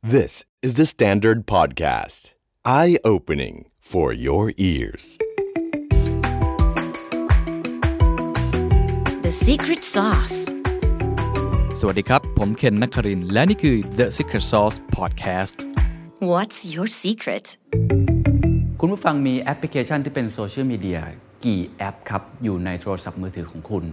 This is the Standard Podcast. Eye opening for your ears. The secret sauce. สวัสดีครับ ผมเคนนักครินทร์และนี่คือ The Secret Sauce Podcast What's your secret? คุณผู้ฟังมีแอปพลิเคชันที่เป็นโซเชียลมีเดียกี่แอปครับ อยู่ในโทรศัพท์มือถือของคุณ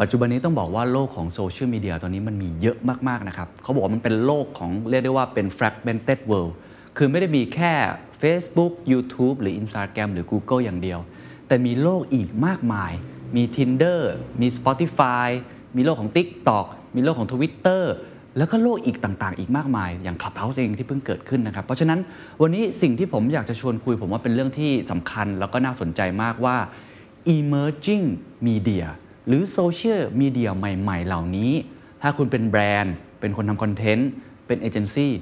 ปัจจุบันนี้ต้องบอกว่าโลกของโซเชียลมีเดียตอนนี้มันมีเยอะมาก ๆ นะครับ เขาบอกว่ามันเป็นโลกของเรียกได้ว่าเป็น fragmented world คือไม่ได้มีแค่ Facebook YouTube หรือ Instagram หรือ Google อย่างเดียว แต่มีโลกอีกมากมาย มี Tinder มี Spotify มีโลกของ TikTok มีโลกของ Twitter แล้วก็โลกอีกต่างๆ อีกมากมาย อย่าง Clubhouse เองที่เพิ่งเกิดขึ้นนะครับ เพราะฉะนั้นวันนี้สิ่งที่ผมอยากจะชวนคุย ผมว่าเป็นเรื่องที่สำคัญแล้วก็น่าสนใจมากว่า emerging media หรือโซเชียลมีเดียใหม่ๆ เหล่านี้ ถ้าคุณเป็นแบรนด์ เป็นคนทำคอนเทนต์ เป็นเอเจนซี่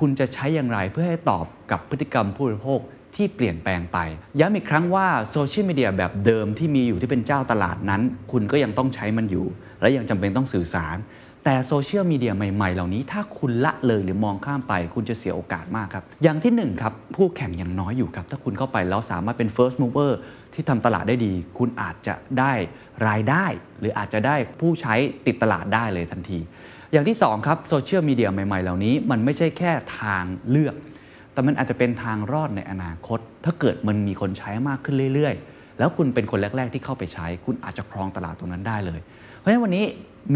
คุณจะใช้อย่างไรเพื่อให้ตอบกับพฤติกรรมผู้บริโภคที่เปลี่ยนแปลงไป ย้ำอีกครั้งว่าโซเชียลมีเดียแบบเดิมที่มีอยู่ที่เป็นเจ้าตลาดนั้น คุณก็ยังต้องใช้มันอยู่ และยังจำเป็นต้องสื่อสาร แต่โซเชียลมีเดียใหม่ๆ เหล่านี้ ถ้าคุณละเลยหรือมองข้ามไป คุณจะเสียโอกาสมากครับ อย่างที่หนึ่งครับผู้แข่งยังน้อยอยู่ครับ ถ้าคุณเข้าไปแล้วสามารถเป็น first mover ที่ทำตลาดได้ดี คุณอาจจะได้ รายได้ หรืออาจจะได้ผู้ใช้ติดตลาดได้เลยทันที อย่างที่สองครับโซเชียลมีเดียใหม่ๆ เหล่านี้มันไม่ใช่แค่ทางเลือก แต่มันอาจจะเป็นทางรอดในอนาคต ถ้าเกิดมันมีคนใช้มากขึ้นเรื่อยๆ แล้วคุณเป็นคนแรก ๆ ที่เข้าไปใช้ คุณอาจจะครองตลาดตรงนั้นได้เลย เพราะฉะนั้นวันนี้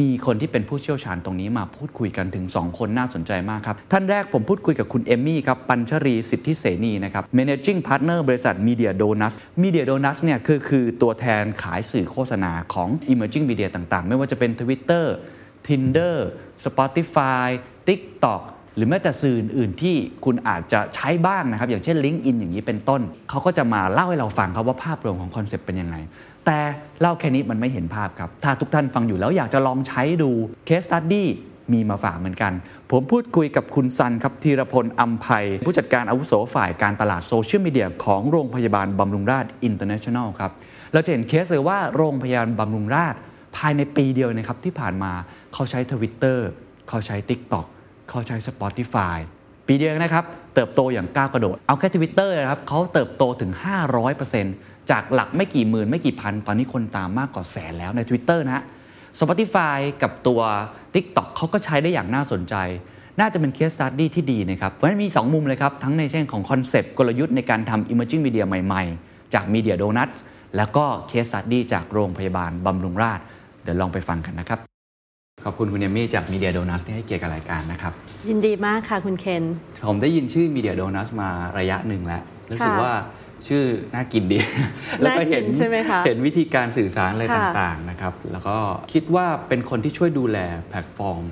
มีคนที่เป็นผู้เชี่ยวชาญตรงนี้มาพูดคุยกันถึง 2 คนน่าสนใจมากครับ ท่านแรกผมพูดคุยกับคุณเอมมี่ครับ ปัญชรีสิทธิเสนีนะครับ managing partner บริษัท Media Donuts Media Donuts เนี่ยคือคือตัวแทนขายสื่อโฆษณาของ emerging media ต่างๆ ไม่ว่าจะเป็น Twitter Tinder Spotify TikTok หรือแม้แต่สื่ออื่นที่คุณอาจจะใช้บ้างนะครับ อย่างเช่น LinkedIn อย่างนี้เป็นต้น เขาก็จะมาเล่าให้เราฟังครับว่าภาพรวมของ concept เป็นยังไง แต่เล่าแค่นี้มันไม่เห็นภาพครับ ถ้าทุกท่านฟังอยู่แล้วอยากจะลองใช้ดู case study มีมาฝากเหมือนกัน ผมพูดคุยกับคุณซันครับธีรพลอัมภัย ผู้จัดการอาวุโสฝ่ายการตลาดโซเชียลมีเดียของโรงพยาบาลบำรุงราษฎร์อินเตอร์เนชั่นแนลครับ เราจะเห็นเคสเลยว่าโรงพยาบาลบำรุงราษฎร์ภายในปีเดียวนะครับที่ผ่านมาเขาใช้ทวิตเตอร์เขาใช้ TikTok เขาใช้ Spotify ปีเดียวนะครับ เติบโตอย่างก้าวกระโดด เอาแค่ทวิตเตอร์นะครับเขาเติบโตถึง 500% จากหลักไม่กี่หมื่นไม่กี่พัน ตอนนี้คนตามมากกว่าแสนแล้วใน Twitter นะฮะ Spotify กับตัว TikTok เขาก็ใช้ได้อย่างน่าสนใจ น่าจะเป็นเคส e ตัดดี้ที่ดีนะครับ เพราะฉะนั้นมี 2 มุมเลยครับ ทั้งในเชิงของ concept กลยุทธ์ในการทำ emerging media ใหม่ๆ จาก Media Donuts แล้วก็เคส e ตัดดี้จากโรงพยาบาลบำรุงราษฎร์เดี๋ยวลองไปฟังกันนะครับ ขอบคุณคุณเอมี่จาก Media Donuts ที่ให้เกียรติกับรายการนะครับ ยินดีมากค่ะคุณเคน ผมได้ยินชื่อ Media Donuts มาระยะหนึ่งแล้วรู้สึกค่ะว่า ชื่อน่ากินดี แล้วก็เห็นน่ากินใช่ไหมคะเห็นวิธีการสื่อสารอะไรค่ะต่างๆนะครับ แล้วก็คิดว่าเป็นคนที่ช่วยดูแลแพลตฟอร์ม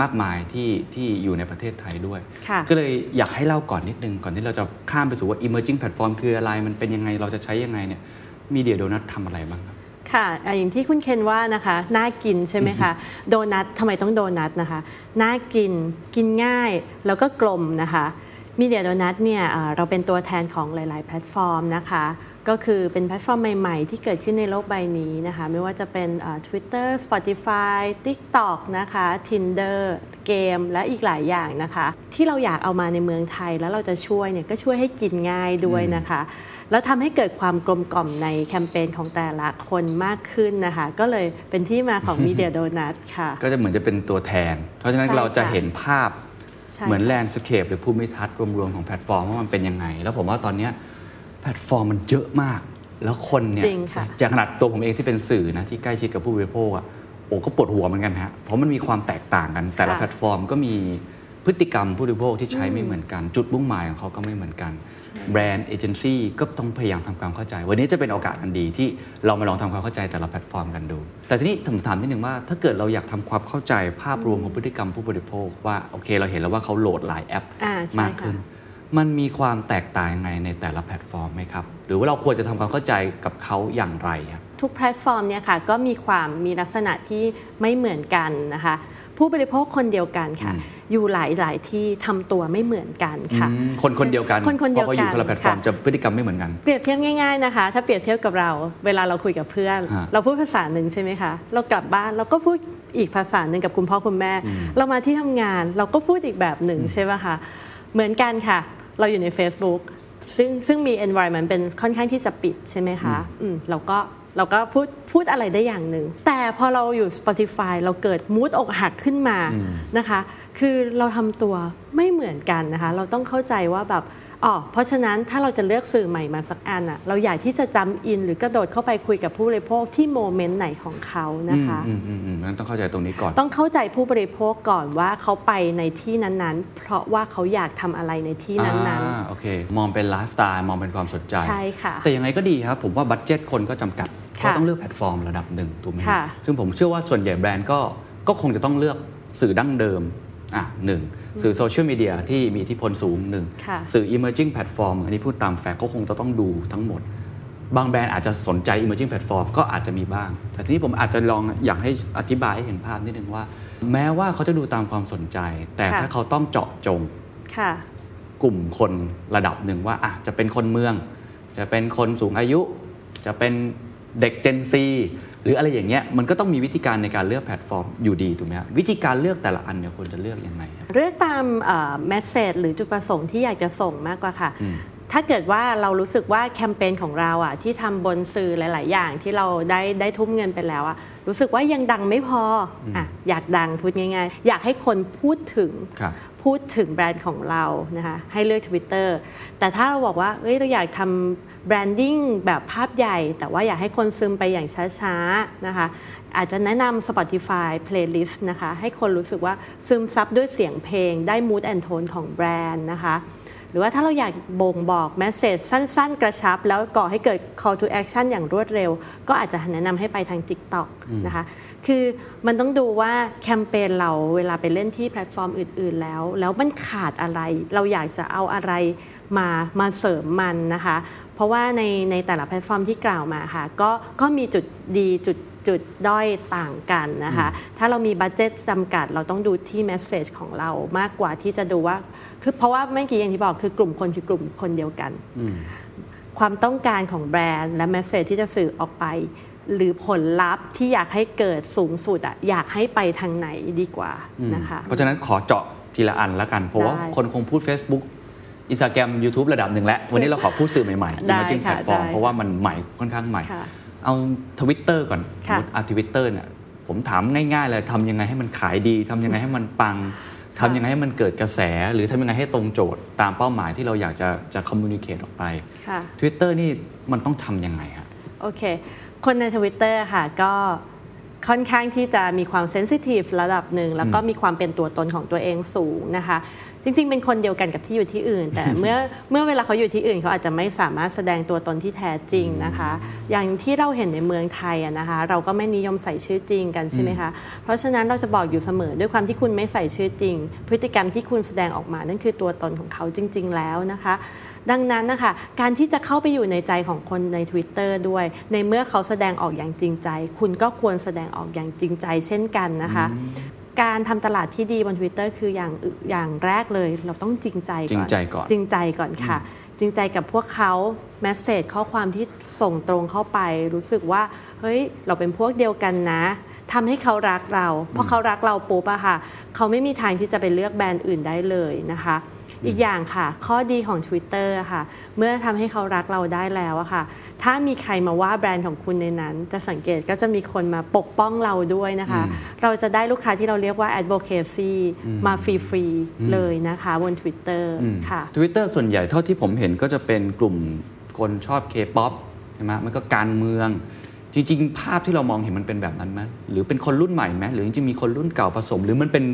มากมายที่ที่อยู่ในประเทศไทยด้วยค่ะก็เลยอยากให้เล่าก่อนนิดนึง ก่อนที่เราจะข้ามไปสู่ว่า emerging platform คืออะไร มันเป็นยังไงเราจะใช้ยังไงเนี่ย Media Donuts ทำอะไรบ้างครับค่ะอะอย่างที่คุณเคนว่านะคะน่ากินใช่ไหมคะโดนัททำไมต้องโดนัทนะคะน่ากินกินง่ายแล้วก็กลมนะคะ Media Donuts เนี่ยอ่าเราเป็นตัวแทนของหลาย ๆ แพลตฟอร์มนะคะ ก็คือเป็นแพลตฟอร์มใหม่ ๆ ที่เกิดขึ้นในโลกใบนี้นะคะ ไม่ว่าจะเป็นอ่า Twitter Spotify TikTok นะคะ Tinder เกม และอีกหลายอย่างนะคะ ที่เราอยากเอามาในเมืองไทยแล้วเราจะช่วยเนี่ยก็ช่วยให้กินง่ายด้วยนะคะแล้วทำให้เกิดความกลมกล่อมในแคมเปญของแต่ละคนมากขึ้นนะคะ ก็เลยเป็นที่มาของ Media Donut ค่ะ ก็จะเหมือนจะเป็นตัวแทน เพราะฉะนั้นใช่เราจะค่ะเห็นภาพใช่ เหมือนค่ะ landscape หรือภูมิทัศน์รวมๆของแพลตฟอร์มว่ามันเป็นยังไง แล้วผมว่าตอนเนี้ยแพลตฟอร์มมันเยอะมาก แล้วคนเนี่ยจริงค่ะจากขนาดตัวผมเองที่เป็นสื่อนะที่ใกล้ชิดกับผู้บริโภคอะโอ้ก็ปวดหัวเหมือนกันฮะเพราะมันมีความแตกต่างกัน แต่ละแพลตฟอร์มก็มี พฤติกรรมผู้บริโภคที่ใช้ไม่เหมือนกัน จุดมุ่งหมายของเขาก็ไม่เหมือนกันแบรนด์เอเจนซี่ก็ต้องพยายามทำความเข้าใจ วันนี้จะเป็นโอกาสอันดีที่เรามาลองทำความเข้าใจแต่ละแพลตฟอร์มกันดู แต่ทีนี้ผมถามนิดนึงว่า ถ้าเกิดเราอยากทำความเข้าใจภาพรวมของพฤติกรรมผู้บริโภคว่าโอเค เราเห็นแล้วว่าเขาโหลดหลายแอปอ่าใช่มากขึ้นค่ะมันมีความแตกต่างยังไงในแต่ละแพลตฟอร์มไหมครับหรือว่าเราควรจะทำความเข้าใจกับเขาอย่างไรครับทุกแพลตฟอร์มเนี่ยค่ะก็มีความมีลักษณะที่ไม่เหมือนกันนะคะผู้บริโภคคนเดียวกันค่ะ อืมอยู่หลายหลายที่ทำตัวไม่เหมือนกันค่ะอืมคนคนเดียวกันคนคนเดียวเพราะกัเขาอยู่คนละแพลตฟอร์มค่ะจะพฤติกรรมไม่เหมือนกัน เปรียบเทียบง่ายๆนะคะ ถ้าเปรียบเทียบกับเรา เวลาเราคุยกับเพื่อนฮะเราพูดภาษาหนึ่งใช่ไหมคะ เรากลับบ้านเราก็พูดอีกภาษาหนึ่งกับคุณพ่อคุณแม่ เรามาที่ทำงานเราก็พูดอีกแบบหนึ่งใช่ป่ะคะเหมือนกันค่ะ เราอยู่ใน Facebook ซึ่งซึ่งมี environment เป็นค่อนข้างที่จะปิดใช่ไหมคะอืมเราก็เราก็พูดพูดอะไรได้อย่างหนึ่ง แต่พอเราอยู่ Spotify เราเกิดมูดอกหักขึ้นมานะคะ คือเราทำตัวไม่เหมือนกันนะคะ เราต้องเข้าใจว่าแบบอ๋อเพราะฉะนั้นถ้าเราจะเลือกสื่อใหม่มาสักอันอะเราอยากที่จะจำอินหรือกระโดดเข้าไปคุยกับผู้บริโภคที่โมเมนต์ไหนของเขานะคะอืมอืมอืมงั้นต้องเข้าใจตรงนี้ก่อน ต้องเข้าใจผู้บริโภคก่อนว่าเขาไปในที่นั้นๆ เพราะว่าเขาอยากทำอะไรในที่นั้นอ่าโอเค มองเป็นไลฟ์สไตล์มองเป็นความสนใจ ใช่ค่ะ แต่ยังไงก็ดีครับ ผมว่า budget คนก็จำกัดค่ะก็ต้องเลือกแพลตฟอร์มระดับหนึ่งถูกไหมค่ะซึ่งผมเชื่อว่าส่วนใหญ่แบรนด์ก็ก็คงจะต้องเลือกสื่อดั้งเดิม อะหนึ่งสื่อโซเชียลมีเดียที่มีอิทธิพลสูงหนึ่งค่ะสื่อ emerging platform อันนี้พูดตาม fact ก็คงจะต้องดูทั้งหมด บางแบรนด์อาจจะสนใจ emerging platform ก็อาจจะมีบ้าง แต่ทีนี้ผมอาจจะลองอยากให้อธิบายให้เห็นภาพนิดนึงว่า แม้ว่าเขาจะดูตามความสนใจ แต่ค่ะถ้าเขาต้องเจาะจงๆค่ะกลุ่มคนระดับหนึ่งว่าอะจะเป็นคนเมือง จะเป็นคนสูงอายุ จะเป็นเด็ก Gen Z หรืออะไรอย่างเงี้ยมันก็ต้องมีวิธีการในการเลือกแพลตฟอร์มอยู่ดีถูกไหมครับวิธีการเลือกแต่ละอันเนี่ยควรจะเลือกยังไงครับเลือกตาม message หรือจุดประสงค์ที่อยากจะส่งมากกว่าค่ะถ้าเกิดว่าเรารู้สึกว่าแคมเปญของเราอะที่ทำบนสื่อหลาย ๆ อย่างที่เราได้ได้ทุ่มเงินไปแล้วอะรู้สึกว่ายังดังไม่พออะอยากดังพูดง่าย ๆ อยากให้คนพูดถึงครับพูดถึงแบรนด์ของเรานะคะให้เลือก Twitter แต่ถ้าเราบอกว่าเอ้ยเราอยากทำ branding แบบภาพใหญ่ แต่ว่าอยากให้คนซึมไปอย่างช้าๆนะคะ อาจจะแนะนำ Spotify playlist นะคะ ให้คนรู้สึกว่าซึมซับด้วยเสียงเพลง ได้ mood and tone ของแบรนด์นะคะ หรือว่าถ้าเราอยากบ่งบอก message สั้นๆ กระชับ แล้วก่อให้เกิด call to action อย่างรวดเร็ว ก็อาจจะแนะนำให้ไปทาง TikTok นะคะ คือมันต้องดูว่าแคมเปญเราเวลาไปเล่นที่แพลตฟอร์มอื่น ๆ แล้ว แล้วมันขาดอะไร เราอยากจะเอาอะไรมามาเสริมมันนะคะ เพราะว่าในในแต่ละแพลตฟอร์มที่กล่าวมาค่ะก็ก็มีจุดดีจุดจุดด้อยต่างกันนะคะ ถ้าเรามี budget จำกัด เราต้องดูที่ message ของเรามากกว่าที่จะดูว่า คือเพราะว่าเมื่อกี้อย่างที่บอกคือกลุ่มคนคือกลุ่มคนเดียวกัน ความต้องการของแบรนด์และ message ที่จะสื่อออกไป หรือผลลัพธ์ที่อยากให้เกิดสูงสุดอะอยากให้ไปทางไหนดีกว่านะคะ เพราะฉะนั้นขอเจาะทีละอันแล้วกัน เพราะว่าได้คนคงพูด Facebook Instagram YouTube ระดับหนึ่งแล้ว วันนี้เราขอพูดสื่อใหม่ๆได้ emerging ค่ะ platform ได้เพราะว่ามันใหม่ค่อนข้างใหม่ค่ะเอาทวิตเตอร์ก่อนสมค่ะมติอาทวิตเตอร์เนี่ยผมถามง่ายๆเลยทำยังไงให้มันขายดีทำยังไงให้มันปังทำยังไงให้มันเกิดกระแส หรือทำยังไงให้ตรงโจทย์ตามเป้าหมายที่เราอยากจะจะ communicate ออกไปค่ะ Twitter นี่มันต้องทำยังไงฮะโอเค คนในทวิตเตอร์ค่ะก็ ค่อนข้างที่จะมีความ sensitive ระดับหนึ่ง แล้วก็มีความเป็นตัวตนของตัวเองสูงนะคะ จริง ๆ เป็นคนเดียวกันกับที่อยู่ที่อื่น แต่เมื่อเมื่อเวลาเขาอยู่ที่อื่นเขาอาจจะไม่สามารถแสดงตัวตนที่แท้จริงนะคะ อย่างที่เราเห็นในเมืองไทยอะนะคะ เราก็ไม่นิยมใส่ชื่อจริงกันใช่ไหมคะเพราะฉะนั้นเราจะบอกอยู่เสมอด้วยความที่คุณไม่ใส่ชื่อจริง พฤติกรรมที่คุณแสดงออกมานั่นคือตัวตนของเขาจริง ๆ แล้วนะคะ ดังนั้นนะคะการที่จะเข้าไปอยู่ในใจของคนใน Twitter ด้วย ในเมื่อเขาแสดงออกอย่างจริงใจ คุณก็ควรแสดงออกอย่างจริงใจเช่นกันนะคะการทำตลาดที่ดีบน Twitter คืออย่างอื่นอย่างแรกเลย เราต้องจริงใจก่อน จริงใจก่อนจริงใจก่อนค่ะ จริงใจกับพวกเขาแมสเซจข้อความที่ส่งตรงเข้าไป รู้สึกว่า เฮ้ย เราเป็นพวกเดียวกันนะทำให้เขารักเรา เพราะเขารักเราปุ๊บอะค่ะ เขาไม่มีทางที่จะไปเลือกแบรนด์อื่นได้เลยนะคะ อีกอย่างค่ะ ข้อดีของ Twitter อะค่ะ เมื่อทำให้เขารักเราได้แล้วอะค่ะ ถ้ามีใครมาว่าแบรนด์ของคุณในนั้น จะสังเกตก็จะมีคนมาปกป้องเราด้วยนะคะ เราจะได้ลูกค้าที่เราเรียกว่า advocacy มาฟรีๆเลยนะคะบน Twitter ค่ะทวิตเตอร์ส่วนใหญ่เท่าที่ผมเห็นก็จะเป็นกลุ่มคนชอบเคป๊อปใช่ไหมมันก็การเมืองจริงๆ ภาพที่เรามองเห็นมันเป็นแบบนั้นไหมหรือเป็นคนรุ่นใหม่ไหมหรือจริงๆมีคนรุ่นเก่าผสม หรือมันเป็น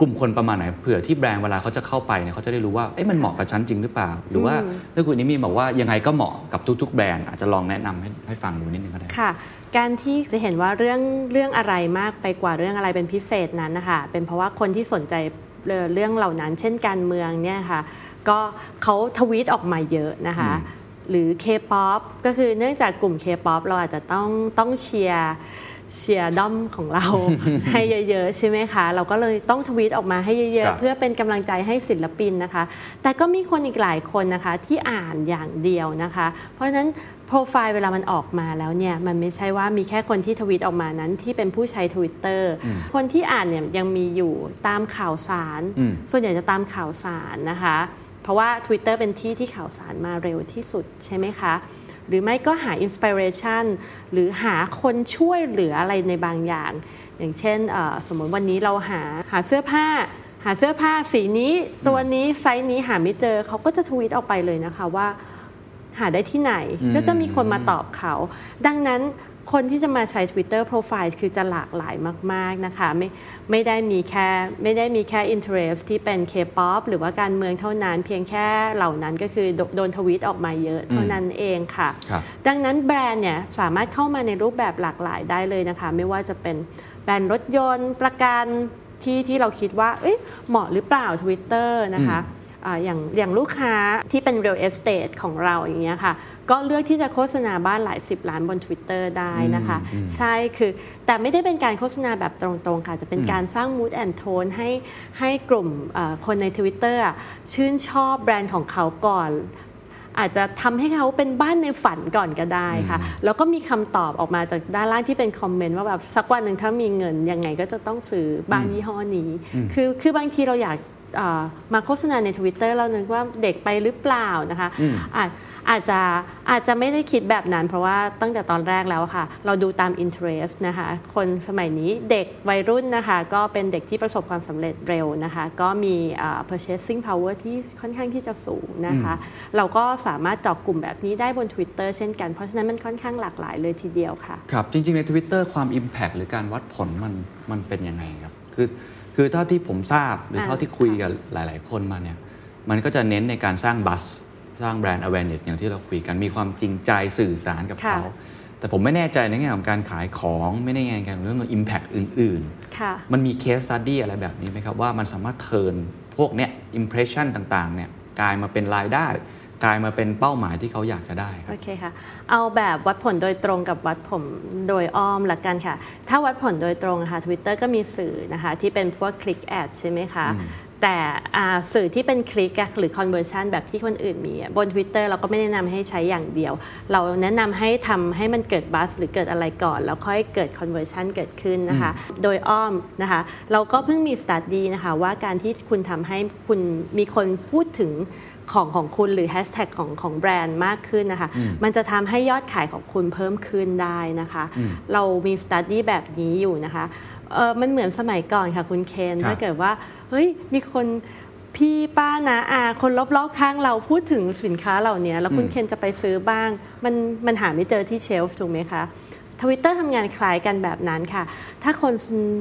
กลุ่มคนประมาณไหนเผื่อที่แบรนด์เวลาเขาจะเข้าไปเนี่ยเขาจะได้รู้ว่าเอ๊ะมันเหมาะกับฉันจริงหรือเปล่า หรือว่าถ้าคุณนิมีบอกว่ายังไงก็เหมาะกับทุก ๆ แบรนด์อาจจะลองแนะนำให้ให้ฟังดูนิดนึงก็ได้ค่ะ การที่จะเห็นว่าเรื่องเรื่องอะไรมากไปกว่าเรื่องอะไรเป็นพิเศษนั้นนะคะเป็นเพราะว่าคนที่สนใจเอ่อเรื่องเหล่านั้น เช่นการเมืองเนี่ยค่ะก็เขาทวีตออกมาเยอะนะคะหรือ K-POP ก็คือเนื่องจากกลุ่ม K-POP เราอาจจะต้องต้องเชียร์ เชียร์ด้อมของเราให้เยอะๆ ใช่ไหมคะ เราก็เลยต้องทวีตออกมาให้เยครัอะบๆเพื่อเป็นกำลังใจให้ศิลปินนะคะ แต่ก็มีคนอีกหลายคนนะคะที่อ่านอย่างเดียวนะคะ เพราะฉะนั้นโปรไฟล์เวลามันออกมาแล้วเนี่ยมันไม่ใช่ว่ามีแค่คนที่ทวีตออกมานั้นที่เป็นผู้ใช้ Twitter คนที่อ่านเนี่ยยังมีอยู่ตามข่าวสารอืมส่วนใหญ่จะตามข่าวสารนะคะ เพราะว่า Twitter เป็นที่ที่ข่าวสารมาเร็วที่สุดใช่ไหมคะ หรือไม่ก็หาอินสปิเรชันหรือหาคนช่วยเหลืออะไรในบางอย่าง อย่างเช่นเอ่อสมมติวันนี้เราหาหาเสื้อผ้า หาเสื้อผ้าสีนี้ตัวนี้ไซส์นี้หาไม่เจอเขาก็จะทวีตออกไปเลยนะคะว่า หาได้ที่ไหนก็จะมีคนมาตอบเขา ดังนั้นคนที่จะมาใช้ Twitter Profile คือจะหลากหลายมาก ๆ นะคะไม่ ไม่ได้มีแค่ไม่ได้มีแค่ interest ที่เป็น K-POP หรือว่าการเมืองเท่านั้น เพียงแค่เหล่านั้นก็คือโดโดนทวีตออกมาเยอะเท่านั้นเองค่ะครับดังนั้นแบรนด์เนี่ยสามารถเข้ามาในรูปแบบหลากหลายได้เลยนะคะ ไม่ว่าจะเป็นแบรนด์รถยนต์ประกันที่ที่เราคิดว่าเอ๊ะเหมาะหรือเปล่า Twitter นะคะ อ่าอย่างอย่างลูกค้าที่เป็น real estate ของเราอย่างเงี้ยค่ะ ก็เลือกที่จะโฆษณาบ้านหลายสิบล้านบน Twitter ได้นะคะ ใช่คือแต่ไม่ได้เป็นการโฆษณาแบบตรงๆค่ะ จะเป็นการสร้าง mood and tone ให้ให้กลุ่มเอ่อคนใน Twitter อะชื่นชอบแบรนด์ของเขาก่อนอาจจะทำให้เขาเป็นบ้านในฝันก่อนก็ได้ค่ะ แล้วก็มีคำตอบออกมาจากด้านล่างที่เป็นคอมเมนต์ว่าแบบสักวันหนึ่งถ้ามีเงินยังไงก็จะต้องซื้อบ้านยี่ห้อนี้ คือคือบางทีเราอยากเอ่อ มาโฆษณาใน Twitter เรานึกว่าเด็กไปหรือเปล่านะคะอาจอาจจะอาจจะไม่ได้คิดแบบนั้น เพราะว่าตั้งแต่ตอนแรกแล้วอะค่ะ เราดูตาม interest นะคะ คนสมัยนี้เด็กวัยรุ่นนะคะ ก็เป็นเด็กที่ประสบความสำเร็จเร็วนะคะ ก็มีเอ่อ purchasing power ที่ค่อนข้างที่จะสูงนะคะ เราก็สามารถเจาะกลุ่มแบบนี้ได้บน Twitter เช่นกัน เพราะฉะนั้นมันค่อนข้างหลากหลายเลยทีเดียวค่ะ ครับ จริง ๆ ใน Twitter ความ Impact หรือการวัดผลมันมันเป็นยังไงครับ คือ คือเท่าที่ผมทราบหรืออ่าเท่าที่คุยกับหลาย ๆ คนมาเนี่ยมันก็จะเน้นในการสร้างบัสสร้างแบรนด์ awareness อย่างที่เราคุยกันมีความจริงใจสื่อสารกับค่ะเขาแต่ผมไม่แน่ใจในแง่ของการขายของไม่แน่ใจในเรื่องของ Impact อื่นๆค่ะมันมี case study อะไรแบบนี้ไหมครับ ว่ามันสามารถเทิร์นพวกเนี้ย impression ต่างๆเนี่ยกลายมาเป็นรายได้ กลายมาเป็นเป้าหมายที่เขาอยากจะได้ครัโอบเคค่ะ เอาแบบวัดผลโดยตรงกับวัดผลโดยอ้อมละกันค่ะ ถ้าวัดผลโดยตรงค่ะ Twitter ก็มีสื่อนะคะ ที่เป็นพวกคลิกแอดใช่ไหมคะ แต่อ่าสื่อที่เป็นคลิกอะหรือ conversion แบบที่คนอื่นมีอะบน Twitter เราก็ไม่แนะนำให้ใช้อย่างเดียว เราแนะนำให้ทำให้มันเกิดบัสหรือเกิดอะไรก่อน แล้วค่อยเกิด conversion เกิดขึ้นนะคะ โดยอ้อมนะคะ เราก็เพิ่งมี study นะคะว่าการที่คุณทำให้คุณมีคนพูดถึง ของของคุณหรือแฮชแท็กของของแบรนด์มากขึ้นนะคะ มันจะทำให้ยอดขายของคุณเพิ่มขึ้นได้นะคะ เรามีสตัดดี้แบบนี้อยู่นะคะเออมันเหมือนสมัยก่อนค่ะคุณเคนครับถ้าเกิดว่าเฮ้ยมีคนพี่ป้านาอาคนรอบๆข้างเราพูดถึงสินค้าเหล่านี้แล้วคุณเคนจะไปซื้อบ้าง มันมันหาไม่เจอที่เชลฟ์ถูกไหมคะทวิตเตอร์ทำงานคล้ายกันแบบนั้นค่ะ ถ้าคน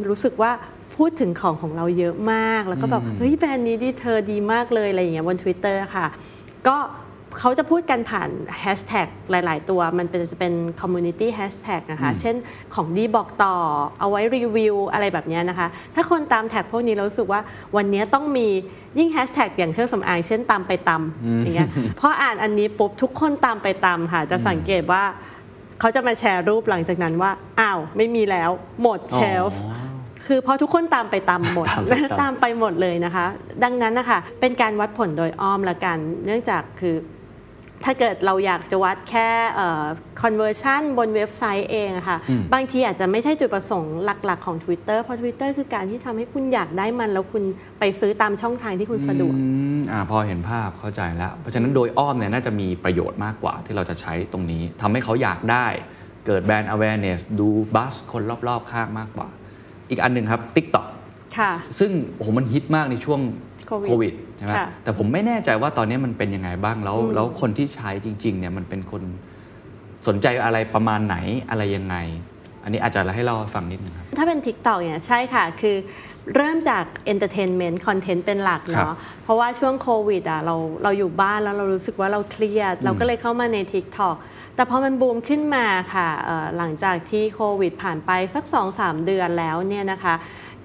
รู้สึกว่า พูดถึงของของเราเยอะมาก แล้วก็แบบเฮ้ยแบรนด์นี้ดีเธอดีมากเลยอะไรอย่างเงี้ยบน Twitter ค่ะ ก็เขาจะพูดกันผ่านแฮชแท็กหลาย ๆ ตัวมันเป็นจะเป็น community hashtag นะคะ เช่นของดีบอกต่อเอาไว้รีวิวอะไรแบบเนี้ยนะคะ ถ้าคนตามแท็กพวกนี้เรารู้สึกว่าวันนี้ต้องมียิ่งแฮชแท็กอย่างเครื่องสำอางเช่นตามไปตำอย่างเงี้ยพออ่านอันนี้ปุ๊บทุกคนตามไปตำค่ะ จะสังเกตว่าเขาจะมาแชร์รูปหลังจากนั้นว่า อ้าว ไม่มีแล้ว หมดเชลฟ์อ๋อ คือพอทุกคนตามไปตามหมดตามไปตามตามไปหมดเลยนะคะ ดังนั้นนะคะเป็นการวัดผลโดยอ้อมละกัน เนื่องจากคือถ้าเกิดเราอยากจะวัดแค่เอ่อ conversion บนเว็บไซต์เองอะค่ะ บางทีอาจจะไม่ใช่จุดประสงค์หลักๆของ Twitter เพราะ Twitter คือการที่ทำให้คุณอยากได้มัน แล้วคุณไปซื้อตามช่องทางที่คุณสะดวกอืมอ่าพอเห็นภาพเข้าใจแล้ว เพราะฉะนั้นโดยอ้อมเนี่ยน่าจะมีประโยชน์มากกว่าที่เราจะใช้ตรงนี้ทำให้เขาอยากได้ เกิดแบรนด์ awareness ดูบัสคนรอบๆ ข้างมากกว่า อีกอันหนึ่งครับ TikTok ค่ะซึ่งโอ้โหมันฮิตมากในช่วงโควิดโควิดใช่ไหมค่ะแต่ผมไม่แน่ใจว่าตอนนี้มันเป็นยังไงบ้างแล้ว แล้วคนที่ใช้จริง ๆ เนี่ยมันเป็นคนสนใจอะไรประมาณไหนอะไรยังไง อันนี้อาจจะให้เราฟังนิดนึงครับ ถ้าเป็น TikTok เนี่ยใช่ค่ะคือเริ่มจาก Entertainment Content เป็นหลักครับเนาะเพราะว่าช่วงโควิดอะเราเราอยู่บ้านแล้วเรารู้สึกว่าเราเครียด เราก็เลยเข้ามาใน TikTok แต่พอมันบูมขึ้นมาค่ะหลังจากที่โควิดผ่านไปสัก 2-3 เดือนแล้วเนี่ยนะคะ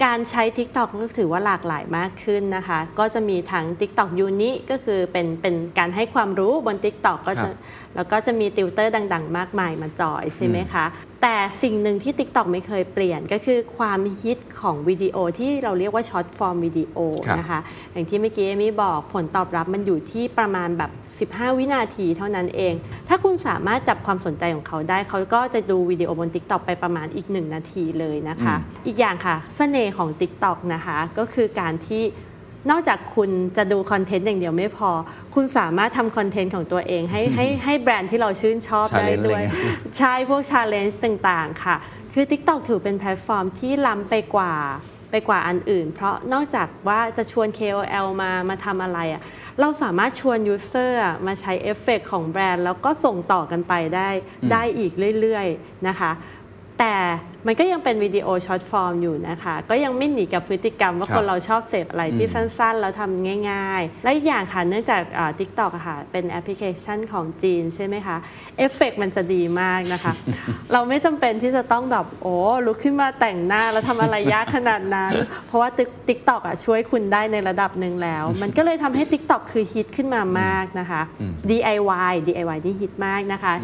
การใช้ TikTok ก็ถือว่าหลากหลายมากขึ้นนะคะ ก็จะมีทั้ง TikTok Uni ก็คือเป็นเป็นการให้ความรู้บน TikTok ก็จะแล้วก็จะมีติวเตอร์ดัง ๆ มากมายมาจอยใช่ไหมคะ แต่สิ่งหนึ่งที่ TikTok ไม่เคยเปลี่ยนก็คือความฮิตของวิดีโอที่เราเรียกว่า short-form video ครับนะคะ อย่างที่เมื่อกี้เอมี่บอกผลตอบรับมันอยู่ที่ประมาณแบบ 15 วินาทีเท่านั้นเอง ถ้าคุณสามารถจับความสนใจของเขาได้ เขาก็จะดูวิดีโอบน TikTok ไปประมาณอีก 1 นาทีเลยนะคะ อีกอย่างค่ะเสน่ห์ของ TikTok นะคะก็คือการที่ นอกจากคุณจะดูคอนเทนต์อย่างเดียวไม่พอ คุณสามารถทำคอนเทนต์ของตัวเองให้ให้ให้แบรนด์ที่เราชื่นชอบได้ Challenge ด้วยอะไรเงี้ยใช่พวก challenge ต่างๆ ค่ะ คือ TikTok ถือเป็นแพลตฟอร์มที่ล้ำไปกว่าไปกว่าอันอื่น เพราะนอกจากว่าจะชวน KOL มามาทำอะไรอะเราสามารถชวน user อะมาใช้เอฟเฟกต์ของแบรนด์ แล้วก็ส่งต่อกันไปได้ได้อีกเรื่อยๆนะคะ แต่ มันก็ยังเป็นวิดีโอ short form อยู่นะคะ ก็ยังไม่หนีกับพฤติกรรมว่าครับคนเราชอบเสพอะไรที่สั้นๆ แล้วทำง่าย ๆ และอีกอย่างค่ะเนื่องจาก TikTok ค่ะเป็นแอปพลิเคชันของจีนใช่ไหมคะเอฟเฟกต์มันจะดีมากนะคะ เราไม่จำเป็นที่จะต้องแบบโอ้ลุกขึ้นมาแต่งหน้าแล้วทำอะไรยากขนาดนั้น เพราะว่าติ๊กตอกอะช่วยคุณได้ในระดับหนึ่งแล้ว มันก็เลยทำให้ TikTok คือฮิตขึ้นมามากนะคะ DIY DIY นี่ฮิตมากนะคะ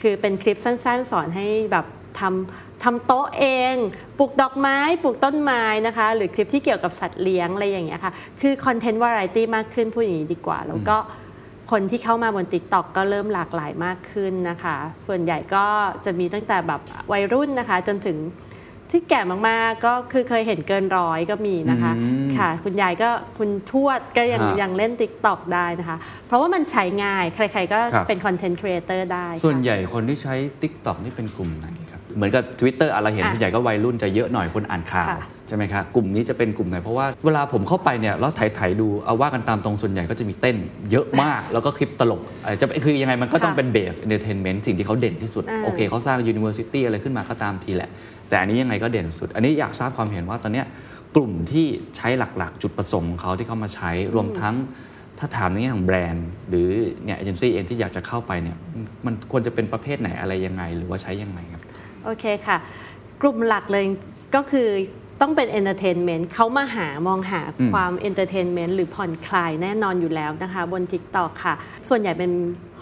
คือเป็นคลิปสั้นๆ สอนให้แบบทำ ทำโต๊ะเอง ปลูกดอกไม้ ปลูกต้นไม้นะคะ หรือคลิปที่เกี่ยวกับสัตว์เลี้ยงอะไรอย่างเงี้ยค่ะ คือคอนเทนต์วาไรตี้มากขึ้นพูดอย่างนี้ดีกว่า แล้วก็คนที่เข้ามาบน TikTok ก็เริ่มหลากหลายมากขึ้นนะคะ ส่วนใหญ่ก็จะมีตั้งแต่แบบวัยรุ่นนะคะ จนถึงที่แก่มากๆ ก็คือเคยเห็นเกินร้อยก็มีนะคะอืมค่ะ คุณยายก็คุณทวดก็ยังฮะยังเล่น TikTok ได้นะคะ เพราะว่ามันใช้ง่าย ใครๆก็ครับเป็น content creator ได้ค่ะส่วนใหญ่คนที่ใช้ TikTok นี่เป็นกลุ่มไหนครับ เหมือนกับ Twitter อะไรเห็นอะส่วนใหญ่ก็วัยรุ่นจะเยอะหน่อยคนอ่านข่าวค่ะใช่ไหมครับกลุ่มนี้จะเป็นกลุ่มไหนเพราะว่าเวลาผมเข้าไปเนี่ยแล้วไถๆดูเอาว่ากันตามตรงส่วนใหญ่ก็จะมีเต้นเยอะมาก แล้วก็คลิปตลกเอ่อจะคือยังไงมันก็ต้องค่ะเป็น base entertainment สิ่งที่เขาเด่นที่สุดอ่าโอเคเขาสร้าง University อะไรขึ้นมาก็ตามทีแหละ แต่อันนี้ยังไงก็เด่นสุด อันนี้อยากทราบความเห็นว่าตอนเนี้ยกลุ่มที่ใช้หลักๆ จุดประสงค์ของเขาที่เขามาใช้รวมทั้งถ้าถามในแง่ของแบรนด์ หรือเนี่ยเอเจนซี่เองที่อยากจะเข้าไปเนี่ยมันมันควรจะเป็นประเภทไหนอะไรยังไง หรือว่าใช้ยังไงครับ โอเคค่ะ กลุ่มหลักเลยก็คือต้องเป็น entertainment เขามาหามองหาอืมความ entertainment หรือผ่อนคลายแน่นอนอยู่แล้วนะคะ บน TikTok ค่ะ ส่วนใหญ่เป็น